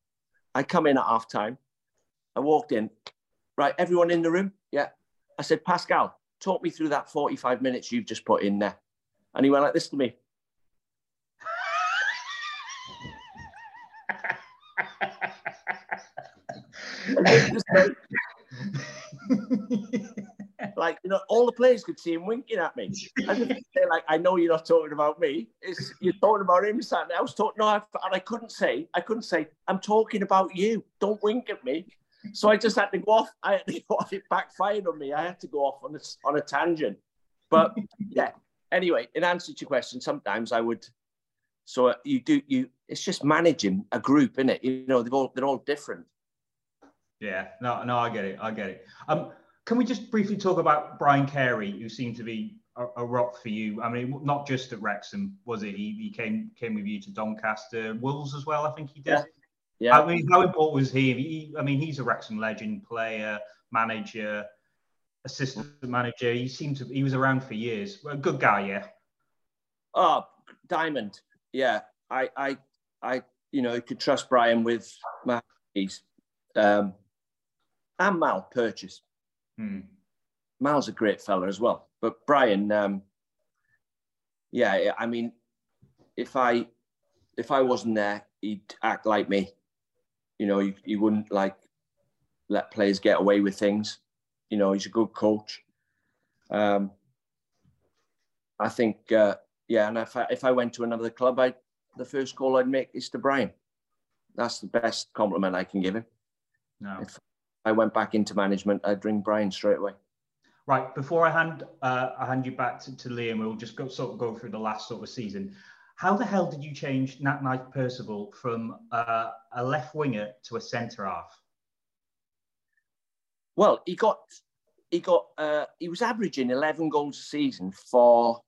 I come in at half time. I walked in, right, everyone in the room? Yeah. I said, Pascal, talk me through that 45 minutes you've just put in there. And he went like this to me. And like, you know, all the players could see him winking at me. Just say, like, I know you're not talking about me. It's you're talking about him. Saturday. I was talking, no, I, and I couldn't say, I couldn't say, I'm talking about you. Don't wink at me. So I just had to go off. I had to go off. It backfired on me. I had to go off on a, on a tangent. But yeah. Anyway, in answer to your question, sometimes I would. So uh, you do you. It's just managing a group, isn't it? You know, they've all they're all different. Yeah, no, no, I get it. I get it. Um, can we just briefly talk about Brian Carey, who seemed to be a, a rock for you? I mean, not just at Wrexham, was it? He, he came came with you to Doncaster, Wolves as well. I think he did. Yeah. Yeah. I mean, how important was he? he? I mean, he's a Wrexham legend, player, manager, assistant manager. He seemed to. He was around for years. A good guy, yeah. Oh, Diamond. Yeah, I, I, I, you know, you could trust Brian with my keys. Um, and Mal purchase. Hmm. Mal's a great fella as well. But Brian, um, yeah, I mean, if I, if I wasn't there, he'd act like me. You know, he, he wouldn't like let players get away with things. You know, he's a good coach. Um, I think, uh, yeah, and if I, if I went to another club, I the first call I'd make is to Brian. That's the best compliment I can give him. No. If I went back into management, I'd ring Brian straight away. Right. Before I hand uh, I hand you back to, to Liam, we'll just go sort of go through the last sort of season. How the hell did you change Nat Knight Percival from uh, a left winger to a centre half? Well, he got he got uh, he was averaging eleven goals a season for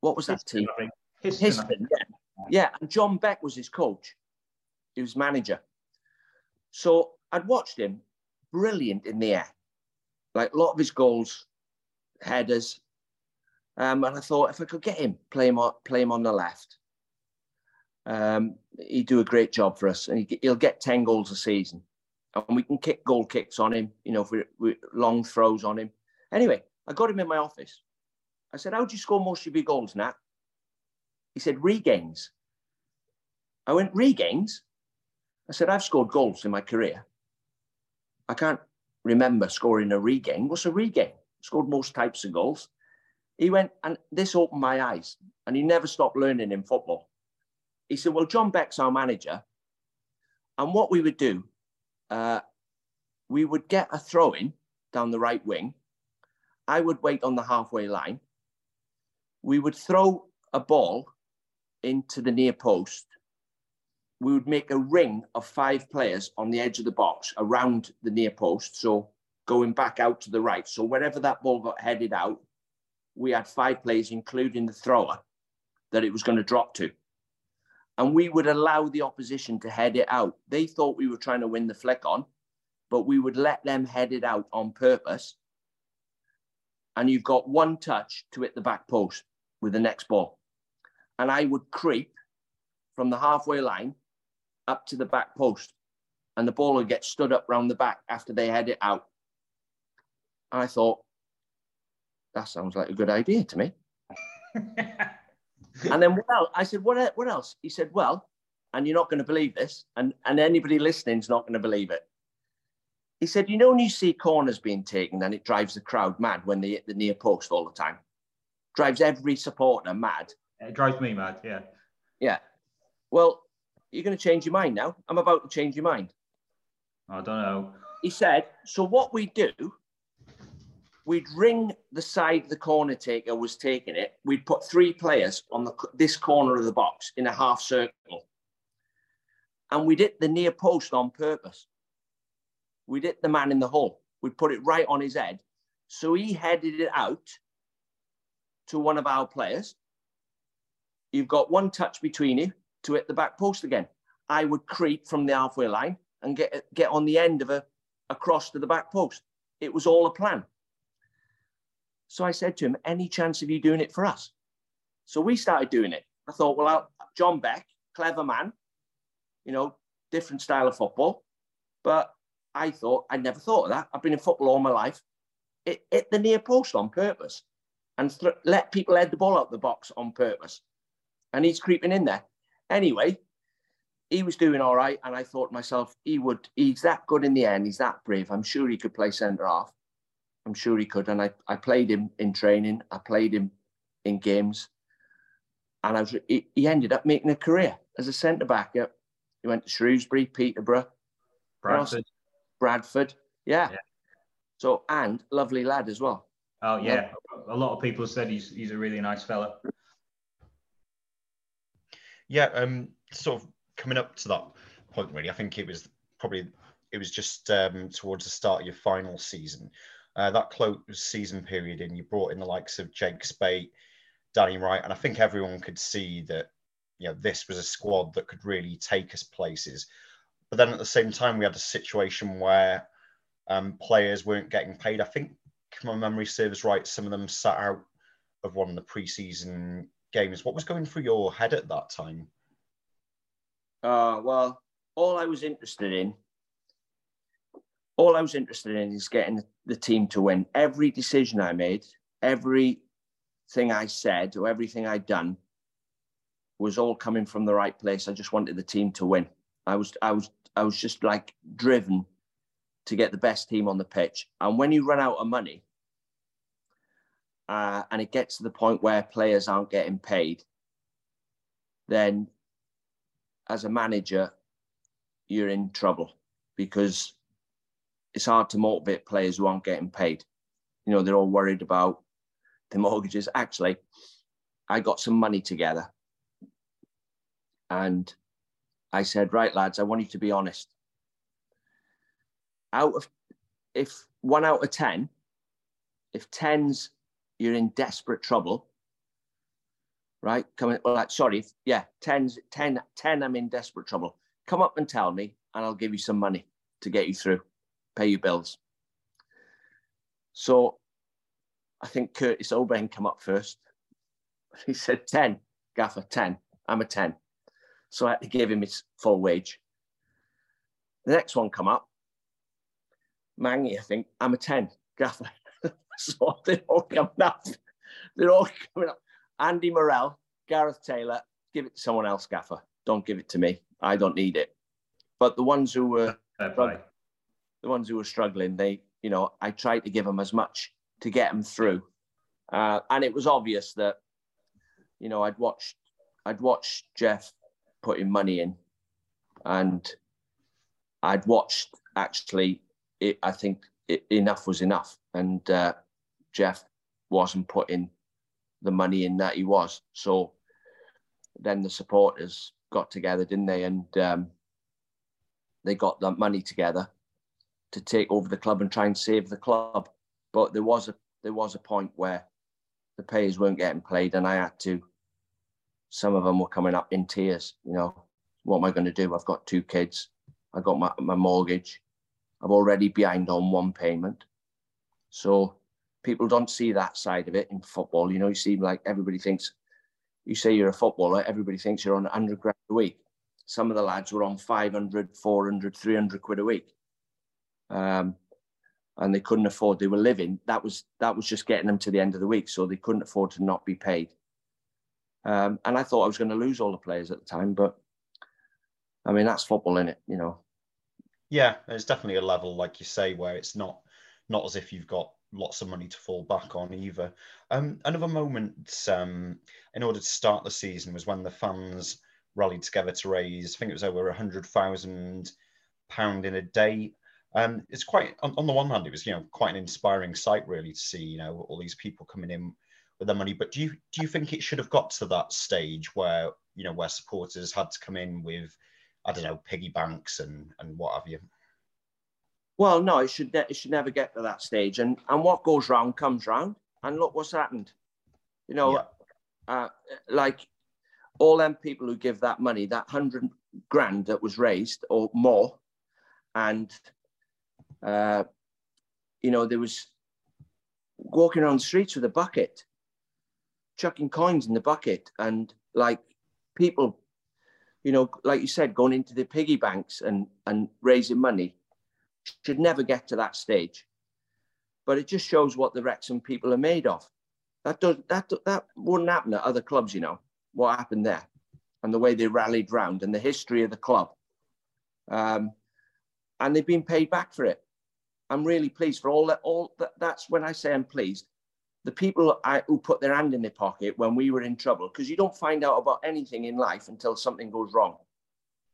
what was that team? I. Histon, Histon, yeah. Yeah, and John Beck was his coach. He was manager. So I'd watched him, brilliant in the air. Like a lot of his goals, headers. Um, and I thought if I could get him, play him on, play him on the left, um, he'd do a great job for us. And he, he'll get 10 goals a season. And we can kick goal kicks on him, you know, if we, we long throws on him. Anyway, I got him in my office. I said, How do you score most of your goals, Nat? He said, regains. I went, regains? I said, I've scored goals in my career. I can't remember scoring a regain. What's a regain? Scored most types of goals. He went, and this opened my eyes. And he never stopped learning in football. He said, Well, John Beck's our manager. And what we would do, uh, we would get a throw in down the right wing. I would wait on the halfway line. We would throw a ball into the near post. We would make a ring of five players on the edge of the box around the near post. So going back out to the right. So wherever that ball got headed out, we had five players, including the thrower, that it was going to drop to. And we would allow the opposition to head it out. They thought we were trying to win the flick on, but we would let them head it out on purpose. And you've got one touch to hit the back post with the next ball. And I would creep from the halfway line up to the back post. And the ball would get stood up round the back after they head it out. And I thought, that sounds like a good idea to me. and then what else? I said, what, what else? He said, well, and you're not going to believe this, and, and anybody listening's not going to believe it. He said, you know, when you see corners being taken and it drives the crowd mad when they hit the near post all the time, drives every supporter mad. it drives me mad. Yeah. Yeah. Well, you're going to change your mind now. I'm about to change your mind. I don't know. He said, so what we do, we'd ring the side the corner taker was taking it. We'd put three players on the this corner of the box in a half circle. And we'd hit the near post on purpose. We'd hit the man in the hole. We'd put it right on his head. So he headed it out to one of our players. You've got one touch between you to hit the back post again. I would creep from the halfway line and get get on the end of a across to the back post. It was all a plan. So I said to him, "Any chance of you doing it for us?" So we started doing it. I thought, well, I'll, John Beck, clever man, you know, different style of football, but I thought I'd never thought of that. I've been in football all my life. It hit the near post on purpose and th- let people head the ball out the box on purpose. And he's creeping in there. Anyway, he was doing all right. And I thought to myself, he would, he's that good in the end. He's that brave. I'm sure he could play centre half. I'm sure he could. And I, I played him in training. I played him in games. And I was, he, he ended up making a career as a centre back. He went to Shrewsbury, Peterborough, Bradford. Bradford. Yeah. Yeah. So, and lovely lad as well. Oh yeah. A lot of people said he's he's a really nice fella. Yeah, um, sort of coming up to that point, really. I think it was probably it was just um, towards the start of your final season, uh, that close season period, and you brought in the likes of Jake Speight, Danny Wright, and I think everyone could see that you know this was a squad that could really take us places. But then at the same time, we had a situation where um, players weren't getting paid. I think, if my memory serves right, some of them sat out of one of the preseason games. What was going through your head at that time? Uh, well, all I was interested in, all I was interested in is getting the team to win. Every decision I made, everything I said, or everything I'd done, was all coming from the right place. I just wanted the team to win. I was, I was, I was just like driven to get the best team on the pitch. And when you run out of money, uh, and it gets to the point where players aren't getting paid, then as a manager, you're in trouble because it's hard to motivate players who aren't getting paid. You know, they're all worried about the mortgages. Actually, I got some money together and I said, right, lads, I want you to be honest. Out of, if one out of 10, if 10's you're in desperate trouble, right? Come in, well, like, sorry, yeah, 10's, 10, 10, I'm in desperate trouble. Come up and tell me, and I'll give you some money to get you through, pay your bills. So I think Curtis Obeng come up first. He said 10, Gaffer, 10. I'm a 10. So I had to give him his full wage. The next one come up, Mangy, I think, I'm a 10, Gaffer. so they're all coming up. They're all coming up. Andy Morrell, Gareth Taylor, give it to someone else, Gaffer. Don't give it to me. I don't need it. But the ones who were Fair the ones who were struggling, they, you know, I tried to give them as much to get them through. Uh, and it was obvious that, you know, I'd watched, I'd watched Geoff putting money in, and I'd watched actually. It, I think it, enough was enough, and uh, Geoff wasn't putting the money in that he was. So then the supporters got together, didn't they? And um, they got that money together to take over the club and try and save the club. But there was a there was a point where the players weren't getting played, and I had to. Some of them were coming up in tears. You know, what am I going to do? I've got two kids. I got my, my mortgage. I'm already behind on one payment. So people don't see that side of it in football. You know, you seem like everybody thinks you say you're a footballer, everybody thinks you're on 100 grand a week. Some of the lads were on 500, 400, 300 quid a week. Um, and they couldn't afford, they were living. That was, that was just getting them to the end of the week. So they couldn't afford to not be paid. Um, and I thought I was going to lose all the players at the time, but I mean that's football in it, you know. Yeah, there's definitely a level, like you say, where it's not not as if you've got lots of money to fall back on either. Um, another moment um, in order to start the season was when the fans rallied together to raise, I think it was over a hundred thousand pound in a day. Um, it's quite on, on, the one hand, it was you know quite an inspiring sight really to see you know all these people coming in with their money. But do you do you think it should have got to that stage where you know where supporters had to come in with I don't know piggy banks and and what have you? Well, no, it should it should never get to that stage. And and what goes round comes round. And look what's happened. You know, yeah. uh, like all them people who give that money, that hundred grand that was raised or more, and uh, you know there was walking around the streets with a bucket, chucking coins in the bucket, and like people, you know, like you said, going into the piggy banks and and raising money should never get to that stage. But it just shows what the Wrexham people are made of. That does that that wouldn't happen at other clubs, you know. What happened there, and the way they rallied round, and the history of the club. Um, and they've been paid back for it. I'm really pleased for all that. All that. That's when I say I'm pleased. The people I, who put their hand in their pocket when we were in trouble, because you don't find out about anything in life until something goes wrong.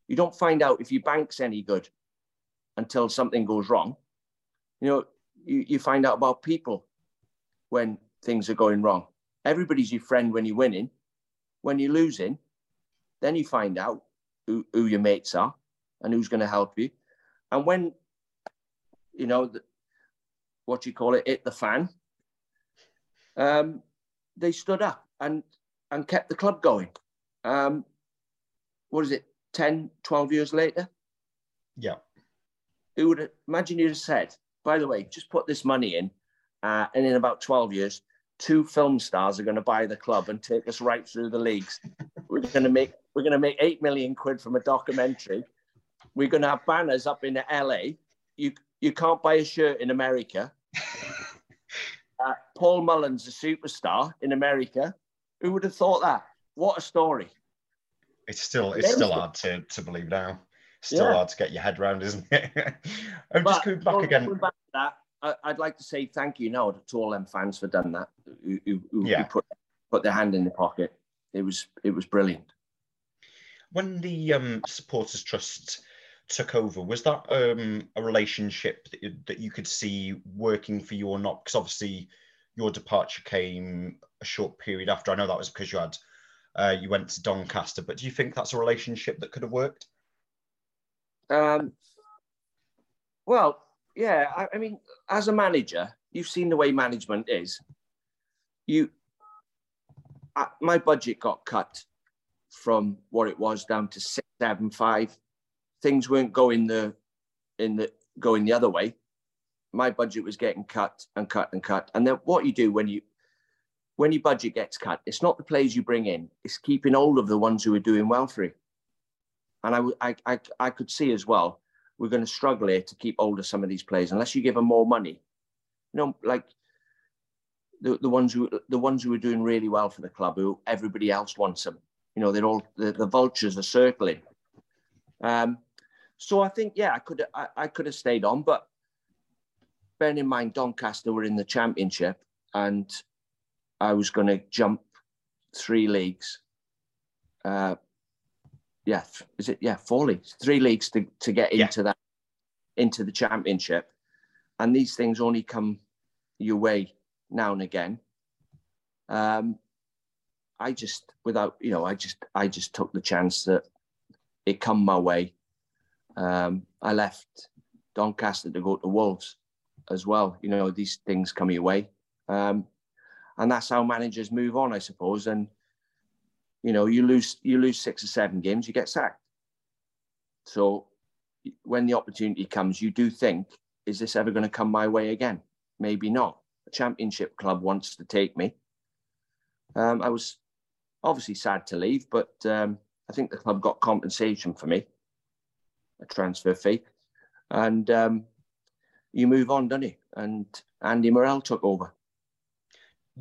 You don't find out if your bank's any good until something goes wrong. You know, you, you find out about people when things are going wrong. Everybody's your friend when you're winning. When you're losing, then you find out who, who your mates are and who's going to help you. And when, you know, the, what you call it, hit the fan, um, they stood up and, and kept the club going. Um, what is it, 10, 12 years later? Yeah who would imagine you'd have said, by the way, just put this money in, uh, and in about 12 years, two film stars are going to buy the club and take us right through the leagues. we're going to make we're going to make eight million quid from a documentary. We're going to have banners up in LA. You you can't buy a shirt in America. Uh, Paul Mullin's a superstar in America. Who would have thought that? What a story! It's still it's still hard to, to believe now still yeah. hard to get your head around, isn't it? I'm but, just coming back well, again. Back that, I, would like to say thank you now to all them fans for done that. Who, who, yeah. who put put their hand in the pocket. It was it was brilliant. When the um, supporters trust took over, was that um, a relationship that you, that you could see working for you or not? Because obviously your departure came a short period after. I know that was because you had uh, you went to Doncaster, but do you think that's a relationship that could have worked? Um, well, yeah. I, I mean, as a manager, you've seen the way management is. You, my budget got cut from what it was down to six, seven, five. Things weren't going the in the going the other way. My budget was getting cut and cut and cut. And then what you do when you when your budget gets cut, it's not the players you bring in; it's keeping hold of the ones who are doing well for you. And I, I, I, I could see as well, we're going to struggle here to keep hold of some of these players unless you give them more money. You know, like the, the ones who the ones who are doing really well for the club, who everybody else wants them. You know, they're all the, the vultures are circling. Um, so I think, yeah, I could I, I could have stayed on, but bearing in mind Doncaster were in the championship and I was going to jump three leagues. Uh, yeah, is it yeah four leagues, three leagues to, to get into that into the championship, and these things only come your way now and again. Um, I just without you know I just I just took the chance that it come my way. Um, I left Doncaster to go to Wolves as well. You know these things come your way, um, and that's how managers move on, I suppose. And you know, you lose you lose six or seven games, you get sacked. So when the opportunity comes, you do think, is this ever going to come my way again? Maybe not. A championship club wants to take me. Um, I was obviously sad to leave, but um, I think the club got compensation for me, a transfer fee, and um, you move on, don't you? And Andy Morrell took over.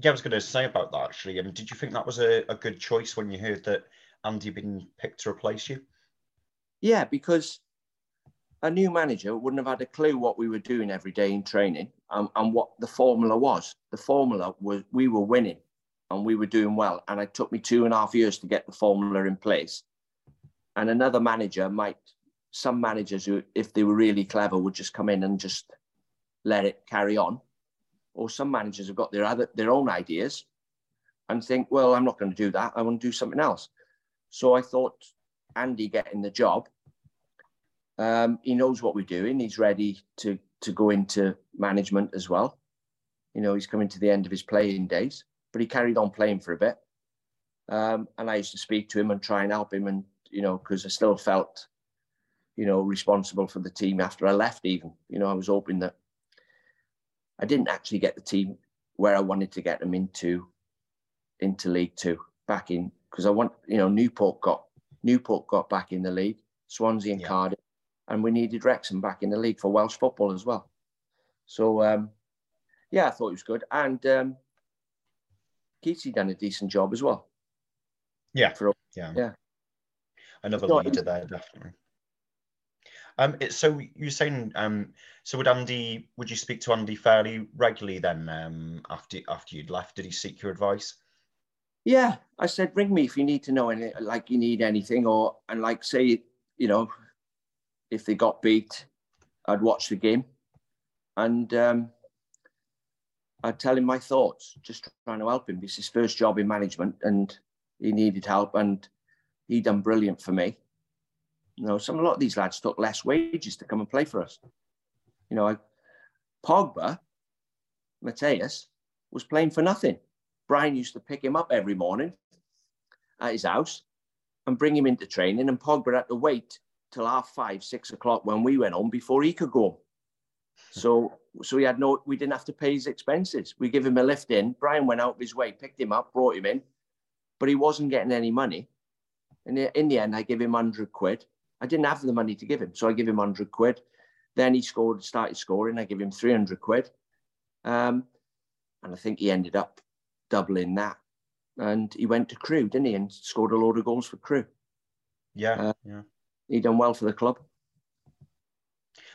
Yeah, I was going to say about that actually. Um, did you think that was a, a good choice when you heard that Andy had been picked to replace you? Yeah, because a new manager wouldn't have had a clue what we were doing every day in training and, and what the formula was. The formula was we were winning and we were doing well. And it took me two and a half years to get the formula in place. And another manager might, some managers who, if they were really clever, would just come in and just let it carry on. Or some managers have got their other their own ideas and think, well, I'm not going to do that. I want to do something else. So I thought Andy getting the job um, he knows what we're doing. He's ready to to go into management as well. You know, he's coming to the end of his playing days, but he carried on playing for a bit. Um, and I used to speak to him and try and help him, and you know, because I still felt, you know, responsible for the team after I left. Even, you know, I was hoping that I didn't actually get the team where I wanted to get them into, into League Two back in because I want, you know, Newport got Newport got back in the league, Swansea and Yeah. Cardiff and we needed Wrexham back in the league for Welsh football as well. So um, yeah, I thought it was good, and um, Keatsy done a decent job as well. Yeah, For yeah, yeah. Another No, leader there, definitely. Um, it, so you're saying, um, so would Andy, would you speak to Andy fairly regularly then? Um, after after you'd left, did he seek your advice? yeah, I said ring me if you need to know any, like you need anything, or and like say you know if they got beat, I'd watch the game, and um, I'd tell him my thoughts, just trying to help him. It's his first job in management, and he needed help, and he done brilliant for me. You know, some a lot of these lads took less wages to come and play for us. You know, I, Pogba, Mathias was playing for nothing. Brian used to pick him up every morning at his house and bring him into training, and Pogba had to wait till half five, six o'clock when we went home before he could go. So, so he had no. We didn't have to pay his expenses. We give him a lift in. Brian went out of his way, picked him up, brought him in, but he wasn't getting any money. And in the end, I gave him hundred quid. I didn't have the money to give him, so I give him hundred quid. Then he scored, started scoring. I give him three hundred quid, um, and I think he ended up doubling that. And he went to Crewe, didn't he, and scored a load of goals for Crewe. Yeah, Uh, yeah. He done well for the club.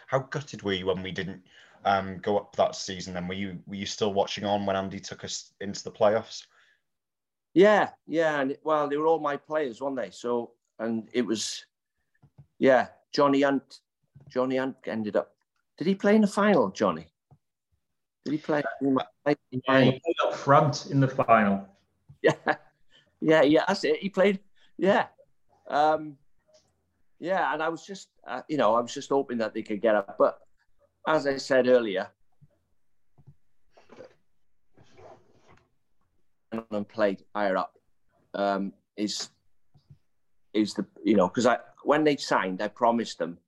How gutted were you when we didn't um, go up that season? Then were you were you still watching on when Andy took us into the playoffs? Yeah, yeah, and well, they were all my players, weren't they? So, and it was, yeah, Johnny Hunt. Johnny Hunt ended up. Did he play in the final, Johnny? Did he play? in the Yeah, final? he played up front in the final. Yeah, yeah, yeah. That's it. He played. Yeah, um, yeah. And I was just, uh, you know, I was just hoping that they could get up. But as I said earlier, and played higher up um, is is the you know because I when they signed, I promised them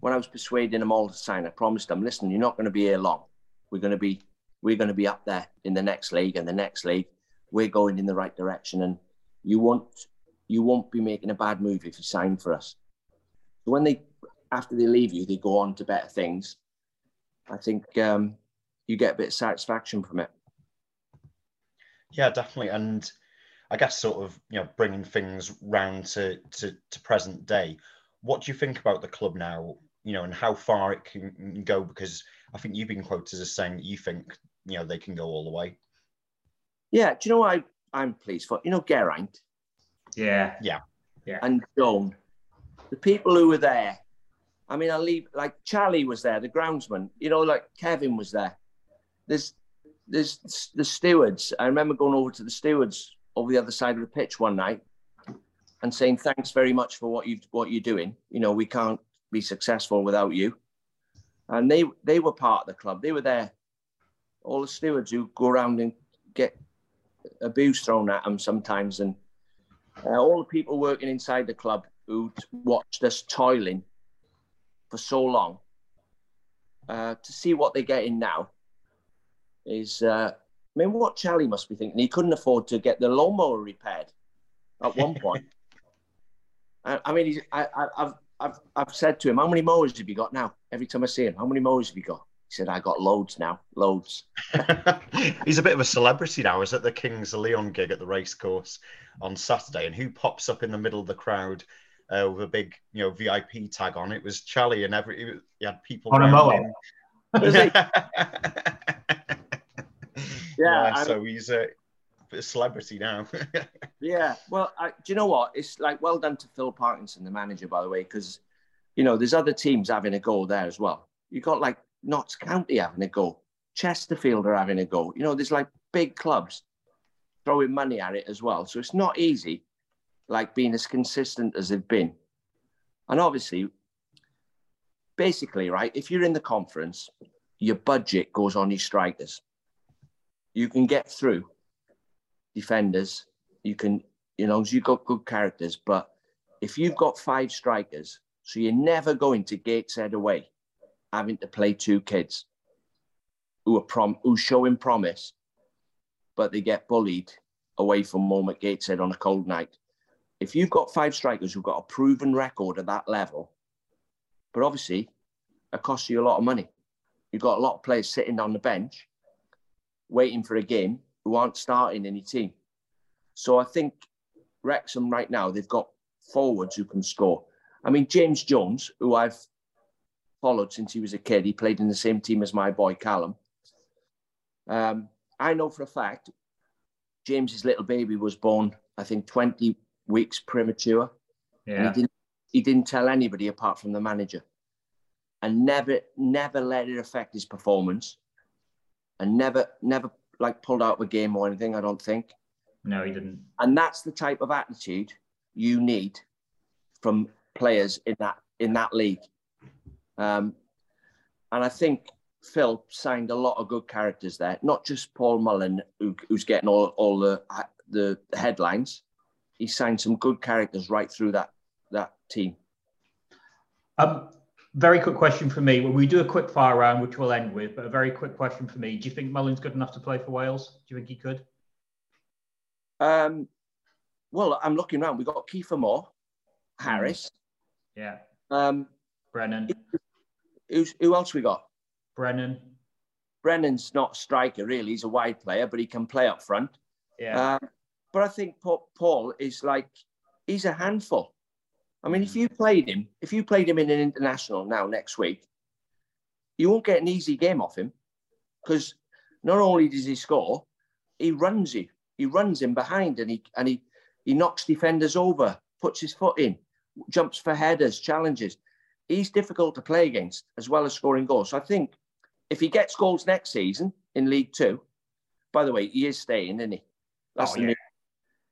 when I was persuading them all to sign, I promised them, listen, you're not going to be here long. We're going to be we're going to be up there in the next league and the next league. We're going in the right direction, and you won't you won't be making a bad move if you sign for us. So when they after they leave you, they go on to better things. I think um, you get a bit of satisfaction from it. Yeah, definitely. And I guess sort of you know bringing things round to, to to present day. What do you think about the club now? You know, and how far it can go? Because I think you've been quoted as saying that you think you know they can go all the way. Yeah, do you know what I, I'm pleased for? You know, Geraint Yeah. Yeah, yeah. And Joan, the people who were there. I mean, I leave like Charlie was there, the groundsman. You know, like Kevin was there. There's, there's the stewards. I remember going over to the stewards over the other side of the pitch one night and saying thanks very much for what you what you're doing. You know, we can't be successful without you. And they they were part of the club. They were there. All the stewards who go around and get abuse thrown at them sometimes, and uh, all the people working inside the club who watched us toiling for so long uh, to see what they're getting now is, uh, I mean, what Charlie must be thinking. He couldn't afford to get the lawnmower repaired at one point. I, I mean, he's, I, I, I've, I've, I've said to him, how many mowers have you got now? Every time I see him, how many mowers have you got? He said, I got loads now, loads. He's a bit of a celebrity now. I was at the Kings of Leon gig at the racecourse on Saturday, and who pops up in the middle of the crowd uh, with a big, you know, VIP tag on? It was Charlie, and every he had people On a mower. he? yeah, so he's a, a celebrity now. Yeah, well, I, do you know what? It's like well done to Phil Parkinson, the manager, by the way, because you know there's other teams having a go there as well. You got like Notts County having a go, Chesterfield are having a go. You know, there's like big clubs throwing money at it as well. So it's not easy, like being as consistent as they've been. And obviously, basically, right, if you're in the conference, your budget goes on your strikers. You can get through defenders. You can, you know, you've got good characters, but if you've got five strikers, so you're never going to Gateshead away, having to play two kids who are prom who showing promise, but they get bullied away from home at Gateshead on a cold night. If you've got five strikers who've got a proven record at that level, but obviously it costs you a lot of money. You've got a lot of players sitting on the bench waiting for a game who aren't starting any team. So I think Wrexham right now, they've got forwards who can score. I mean, James Jones, who I've followed since he was a kid, he played in the same team as my boy Callum. Um, I know for a fact James's little baby was born, I think, 20 weeks premature. And Yeah. he didn't he didn't tell anybody apart from the manager. And never, never let it affect his performance. And never, never like pulled out of a game or anything, I don't think. No, he didn't. And that's the type of attitude you need from players in that in that league. Um, and I think Phil signed a lot of good characters there, not just Paul Mullin, who, who's getting all, all the, the headlines. He signed some good characters right through that that team. Um, very quick question for me. Well, we do a quick fire round, which we'll end with, but a very quick question for me. Do you think Mullin's good enough to play for Wales? Do you think he could? Um, well, I'm looking around. We've got Kiefer Moore, Harris. Yeah. Um, Brennan. who's, who else we got? Brennan. Brennan's not a striker, really. He's a wide player, but he can play up front. Yeah. Um, but I think Paul is like, he's a handful. I mean, if you played him, if you played him in an international now next week, you won't get an easy game off him because not only does he score, he runs you. He runs him behind and he and he he knocks defenders over, puts his foot in, jumps for headers, challenges. He's difficult to play against as well as scoring goals. So I think if he gets goals next season in League Two, by the way, he is staying, isn't he? That's Oh, the yeah. new-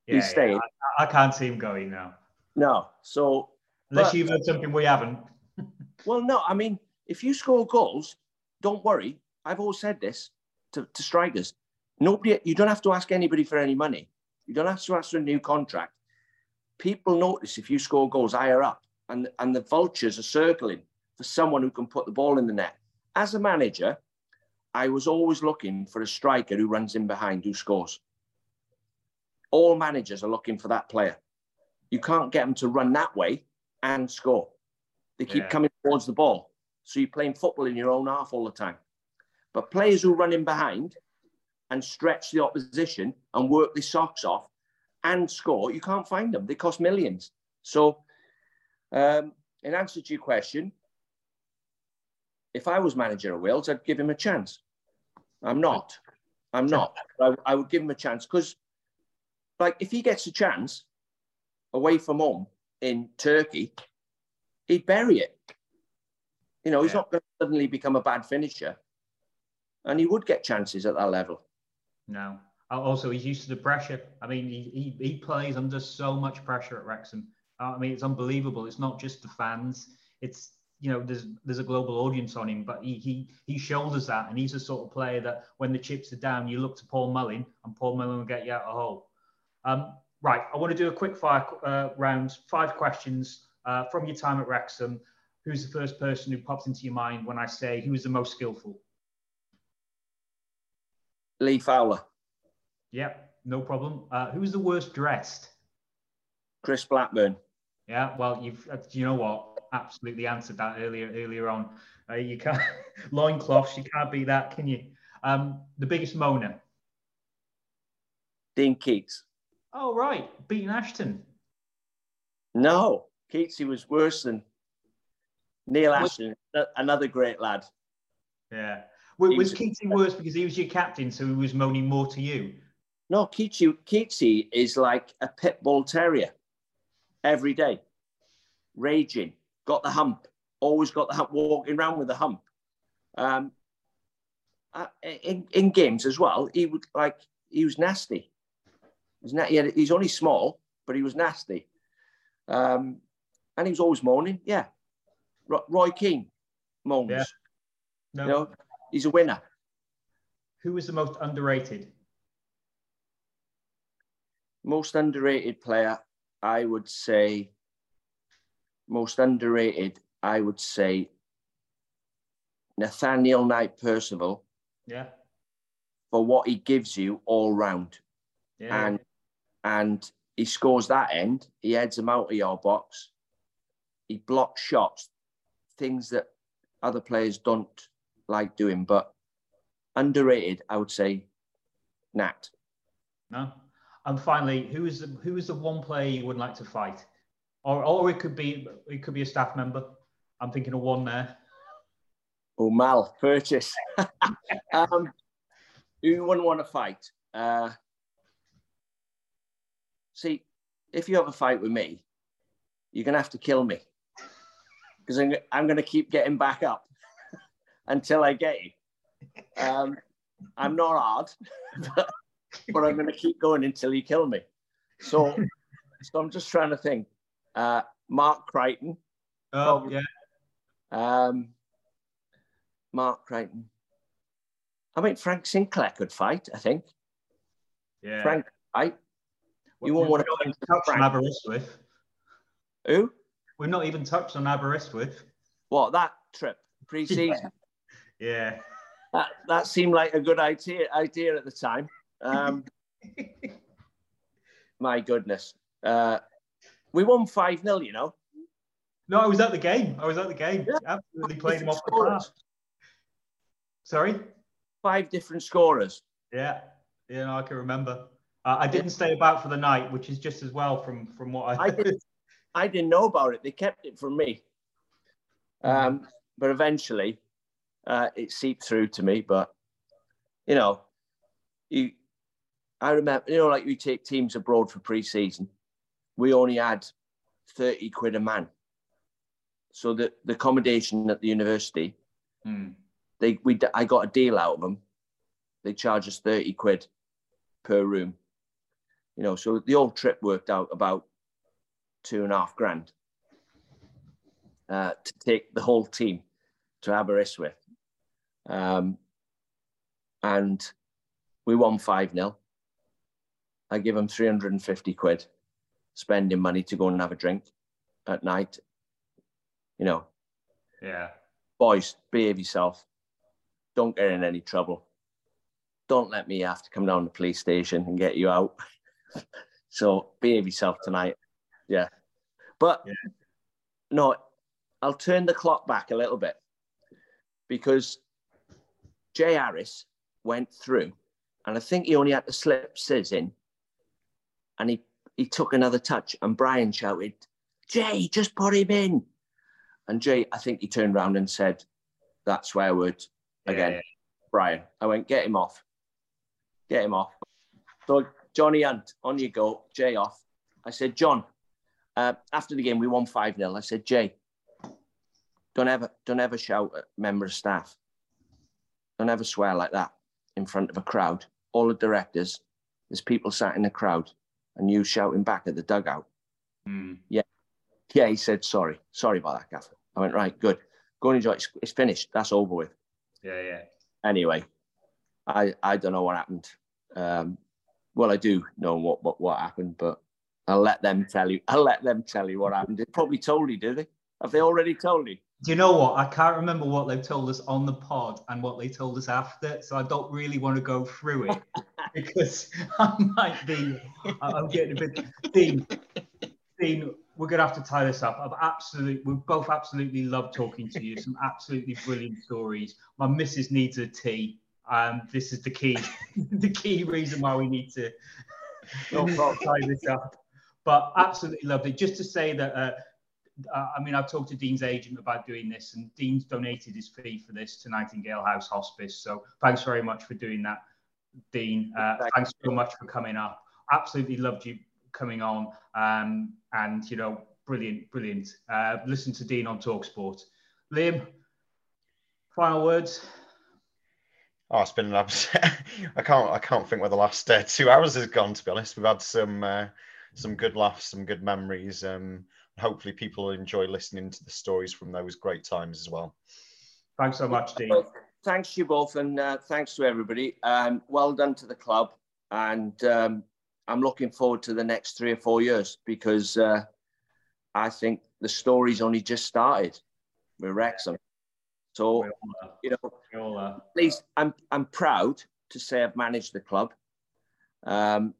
yeah, he's yeah. staying. I, I can't see him going now. No. So Unless But- you've heard something we haven't. Well, no, I mean, if you score goals, don't worry. I've always said this to, to strikers. Nobody, you don't have to ask anybody for any money. You don't have to ask for a new contract. People notice if you score goals higher up, and and the vultures are circling for someone who can put the ball in the net. As a manager, I was always looking for a striker who runs in behind, who scores. All managers are looking for that player. You can't get them to run that way and score. They keep Yeah. coming towards the ball. So you're playing football in your own half all the time. But players who run in behind and stretch the opposition and work their socks off and score, you can't find them. They cost millions. So, um, in answer to your question, if I was manager of Wales, I'd give him a chance. I'm not. I'm not. I, I would give him a chance because, like, if he gets a chance away from home in Turkey, he'd bury it. You know, he's Yeah. not going to suddenly become a bad finisher. And he would get chances at that level. No. Also, he's used to the pressure. I mean, he, he, he plays under so much pressure at Wrexham. Uh, I mean, it's unbelievable. It's not just the fans. It's you know, there's there's a global audience on him, but he he he shoulders that, and he's the sort of player that when the chips are down, you look to Paul Mullin, and Paul Mullin will get you out of the hole. Um, right, I want to do a quick fire uh, round, five questions uh, from your time at Wrexham. Who's the first person who pops into your mind when I say who is the most skillful? Lee Fowler, Yep, no problem. Uh, who's the worst dressed? Chris Blackburn, Yeah, well, you've uh, you know what? Absolutely answered that earlier earlier on. Uh, you can't loincloths. You can't beat that, can you? Um, the biggest moaner. Dean Keats. Oh right, beating Ashton. No, Keatsy was worse than Neil Ashton, another great lad. Yeah. Was, He was was- Keatsy worse because he was your captain, so he was moaning more to you? No, Keatsy, Keatsy is like a pit bull terrier every day, raging, got the hump, always got the hump, walking around with the hump. Um, uh, in, in games as well, he would like, he was nasty. He's, na- he had, he's only small, but he was nasty. Um, and he was always moaning. Yeah. Roy Keane moans. Yeah. No. You know, he's a winner. Who is the most underrated? Most underrated player, I would say. Most underrated, I would say. Nathaniel Knight Percival Yeah. for what he gives you all round, Yeah. and and he scores that end. He heads them out of your box. He blocks shots, things that other players don't like doing. But underrated, I would say, Nat. no. And finally, who is the who is the one player you would like to fight? Or or it could be it could be a staff member. I'm thinking of one there. Oh, Mel, Pejic. um, who wouldn't want to fight? Uh, see, if you have a fight with me, you're going to have to kill me because I'm, I'm going to keep getting back up until I get you. Um, I'm not hard, but, but I'm going to keep going until you kill me. So, so I'm just trying to think. Uh, Mark Creighton. Oh Probably. yeah. Um, Mark Creighton. I mean, Frank Sinclair could fight, I think. Yeah. Frank, I, We- you won't want to touched on. Aberystwyth. Who? We've not even touched on Aberystwyth. What, that trip, pre season? Yeah. that, that seemed like a good idea, idea at the time. Um, my goodness. Uh, we won 5 0, you know. No, I was at the game. I was at the game. Yeah. Absolutely playing him off the. Sorry. Five different scorers. Yeah. Yeah, no, I can remember. Uh, I didn't stay about for the night, which is just as well from from what I. I did. I didn't know about it. They kept it from me. Um, but eventually, uh, it seeped through to me. But you know, you, I remember, you know, like we take teams abroad for pre-season. We only had thirty quid a man. So the, the accommodation at the university, Hmm. they we I got a deal out of them. They charge us thirty quid per room. You know, so the whole trip worked out about two and a half grand uh, to take the whole team to Aberystwyth. Um, and we won 5 0. I give them 350 quid, spending money to go and have a drink at night. You know, Yeah. boys, behave yourself. Don't get in any trouble. Don't let me have to come down to the police station and get you out. so behave yourself tonight. Yeah. But Yeah. no, I'll turn the clock back a little bit because Jay Harris went through and I think he only had to slip Sis in and he, he took another touch and Brian shouted, Jay, just put him in. And Jay, I think he turned around and said that swear word again. Yeah, Brian. I went, get him off. Get him off. So Johnny Hunt, on you go. Jay off. I said, John, uh, after the game, we won 5 0. I said, Jay, don't ever, don't ever shout at member of staff. Don't ever swear like that in front of a crowd. All the directors, there's people sat in the crowd and you shouting back at the dugout. Hmm. Yeah, he said, sorry. Sorry about that, Gaffer. I went, right, good. Go and enjoy it. It's, it's finished. That's over with. Yeah, yeah. Anyway, I I don't know what happened. Um, well, I do know what, what what happened, but I'll let them tell you. I'll let them tell you what happened. They probably told you, do they? Have they already told you? Do you know what? I can't remember what they've told us on the pod and what they told us after, so I don't really want to go through it because I might be. I'm getting a bit. Dean, Dean, we're gonna have to tie this up. I've absolutely, we both absolutely love talking to you. Some absolutely brilliant stories. My missus needs a tea. Um, this is the key, the key reason why we need to tie this up. But absolutely lovely. Just to say that, uh, uh, I mean, I've talked to Dean's agent about doing this, and Dean's donated his fee for this to Nightingale House Hospice. So thanks very much for doing that, Dean. Uh, thanks so much for coming up. Absolutely loved you coming on, um, and you know, brilliant, brilliant. Uh, listen to Dean on Talksport. Liam, final words. Oh, it's been an upset. I can't. I can't think where the last uh, two hours has gone. To be honest, we've had some uh, some good laughs, some good memories. Um, hopefully, people enjoy listening to the stories from those great times as well. Thanks so much, Dean. Well, thanks to you both, and uh, thanks to everybody. Um, well done to the club, and um, I'm looking forward to the next three or four years because uh, I think the story's only just started with Wrexham. So, you know, at least I'm I'm proud to say I've managed the club, um,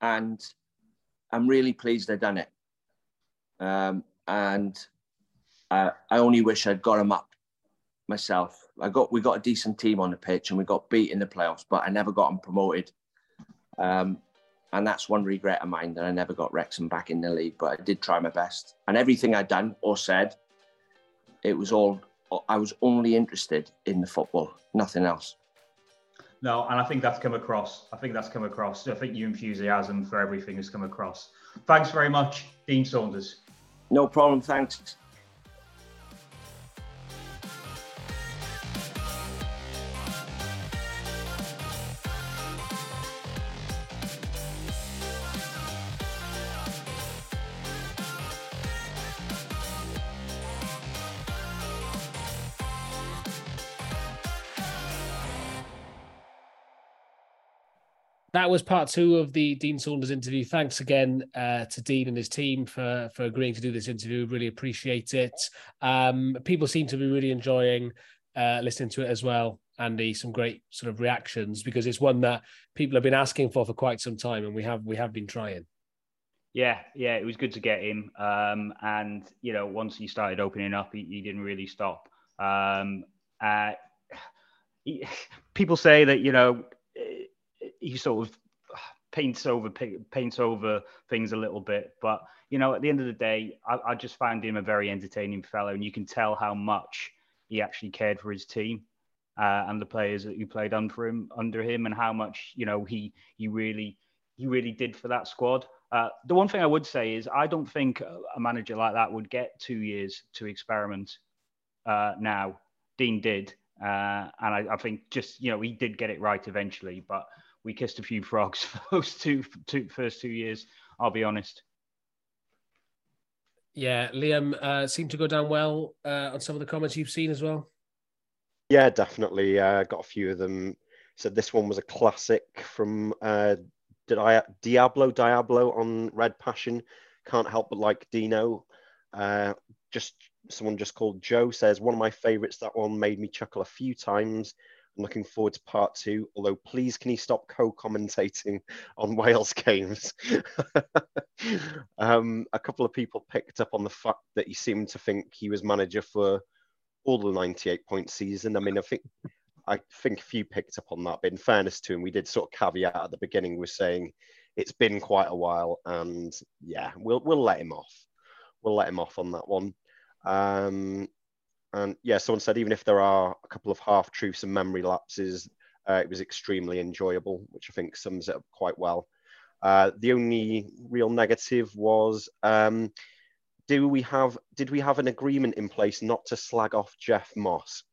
and I'm really pleased I've done it. Um, and I, I only wish I'd got them up myself. I got we got a decent team on the pitch and we got beat in the playoffs, but I never got them promoted. Um, and that's one regret of mine that I never got Wrexham back in the league. But I did try my best, and everything I'd done or said, it was all I was only interested in the football, nothing else. No, and I think that's come across. I think that's come across. I think your enthusiasm for everything has come across. Thanks very much, Dean Saunders. No problem. Thanks. That was part two of the Dean Saunders interview. Thanks again uh, to Dean and his team for for agreeing to do this interview. Really appreciate it. Um, people seem to be really enjoying uh, listening to it as well. Andy, some great sort of reactions because it's one that people have been asking for for quite some time, and we have we have been trying. Yeah, yeah, it was good to get him. Um, and you know, once he started opening up, he, he didn't really stop. Um, uh, he, people say that you know he sort of paints over paints over things a little bit. But you know, at the end of the day, I, I just found him a very entertaining fellow, and you can tell how much he actually cared for his team uh, and the players that he played under him, under him, and how much you know he he really he really did for that squad. Uh, the one thing I would say is I don't think a manager like that would get two years to experiment. Uh, now Dean did, uh, and I, I, think just you know he did get it right eventually, but we kissed a few frogs for those two, two first two years. I'll be honest. Yeah, Liam uh, seemed to go down well uh, on some of the comments you've seen as well. Yeah, definitely. Uh, got a few of them. Said this one was a classic from uh, did I Diablo Diablo on Red Passion. Can't help but like Dino. Uh, just someone just called Joe says one of my favourites. That one made me chuckle a few times. I'm looking forward to part two. Although, please, can you stop co-commentating on Wales games? um, a couple of people picked up on the fact that he seemed to think he was manager for all the 98 point season. I mean, I think I think a few picked up on that. But in fairness to him, we did sort of caveat at the beginning with saying it's been quite a while, and yeah, we'll we'll let him off. We'll let him off on that one. Um, and yeah, someone said even if there are a couple of half truths and memory lapses, uh, it was extremely enjoyable, which I think sums it up quite well. Uh, the only real negative was um, do we have did we have an agreement in place not to slag off Geoff Moss?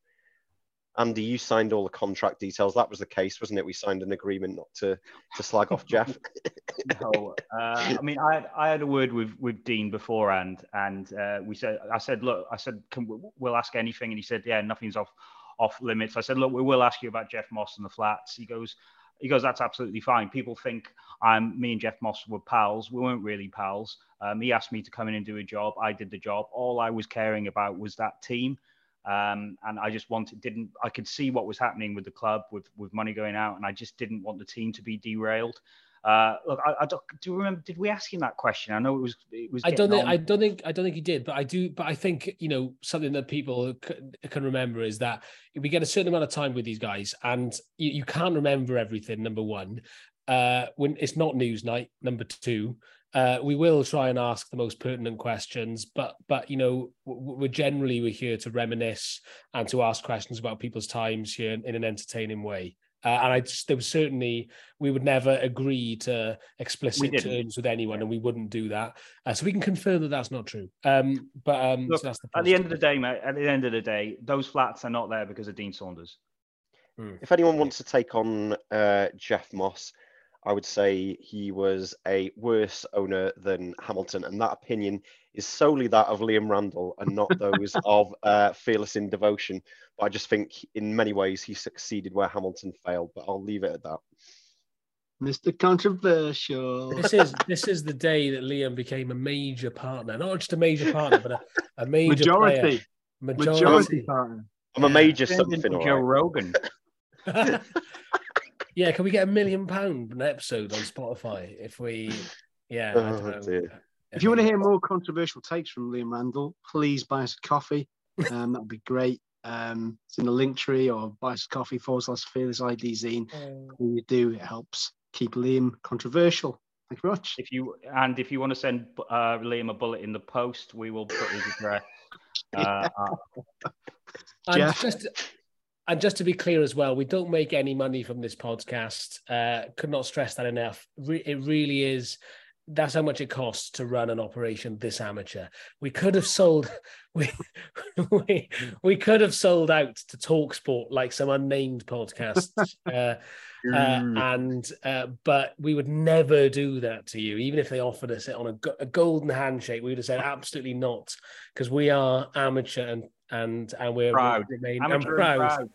Andy, you signed all the contract details. That was the case, wasn't it? We signed an agreement not to to slag off Geoff. no, uh, I mean, I had, I had a word with with Dean beforehand, and uh, we said, I said, look, I said, can, we'll ask anything, and he said, yeah, nothing's off off limits. I said, look, we will ask you about Geoff Moss and the flats. He goes, he goes, that's absolutely fine. People think I'm me and Geoff Moss were pals. We weren't really pals. Um, he asked me to come in and do a job. I did the job. All I was caring about was that team. Um, and I just wanted didn't I could see what was happening with the club with with money going out, and I just didn't want the team to be derailed. Uh, look, I, I do you remember? Did we ask him that question? I know it was. It was. I don't think on. I don't think I don't think he did, but I do. But I think you know something that people c- can remember is that we get a certain amount of time with these guys, and you, you can't remember everything. Number one, uh, when it's not news night. Number two, uh, we will try and ask the most pertinent questions, but but you know we're generally we're here to reminisce and to ask questions about people's times here in, in an entertaining way. Uh, and I just, there was certainly we would never agree to explicit terms with anyone, and we wouldn't do that. Uh, so we can confirm that that's not true. Um, but um, Look, so that's the At the end of the day, mate. At the end of the day, those flats are not there because of Dean Saunders. If anyone wants to take on uh, Geoff Moss, I would say he was a worse owner than Hamilton, and that opinion is solely that of Liam Randall and not those of uh, Fearless in Devotion. But I just think in many ways he succeeded where Hamilton failed. But I'll leave it at that. Mr. Controversial. this is this is the day that Liam became a major partner, not just a major partner, but a, a major Majority. player. Majority. Majority partner. I'm a major Turned something. into all Joe right. Rogan. yeah, can we get a million pound an episode on Spotify if we? Yeah, I don't Oh, know. If you want to hear more controversial takes from Liam Randall, please buy us a coffee. Um, that would be great. Um, it's in the Linktree or buy us a coffee forward slash fearless ID zine. When you do, it helps keep Liam controversial. Thank you very much. If you and if you want to send uh, Liam a bullet in the post, we will put his address. Uh, uh, And Geoff? just and just to be clear as well, we don't make any money from this podcast. Uh, could not stress that enough. Re- it really is. That's how much it costs to run an operation this amateur. We could have sold, we we, we could have sold out to Talksport like some unnamed podcast. uh, uh, and uh, but we would never do that to you, even if they offered us it on a, a golden handshake. We would have said absolutely not, because we are amateur and and and we're Proud. we remain amateur and and proud. proud.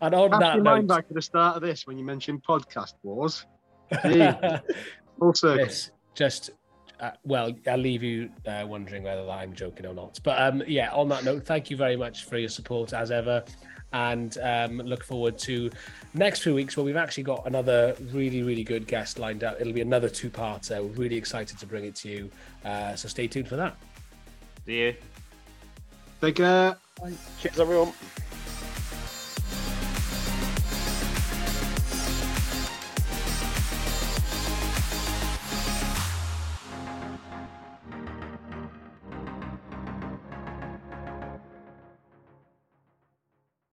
And on Cast that your mind note, back to the start of this when you mentioned podcast wars. also. Yes, just uh, well, I'll leave you uh, wondering whether I'm joking or not. But um, yeah, on that note, thank you very much for your support as ever, and um, look forward to next few weeks where we've actually got another really, really good guest lined up. It'll be another two-parter. We're really excited to bring it to you. Uh, so stay tuned for that. See you. Take care. Cheers, everyone.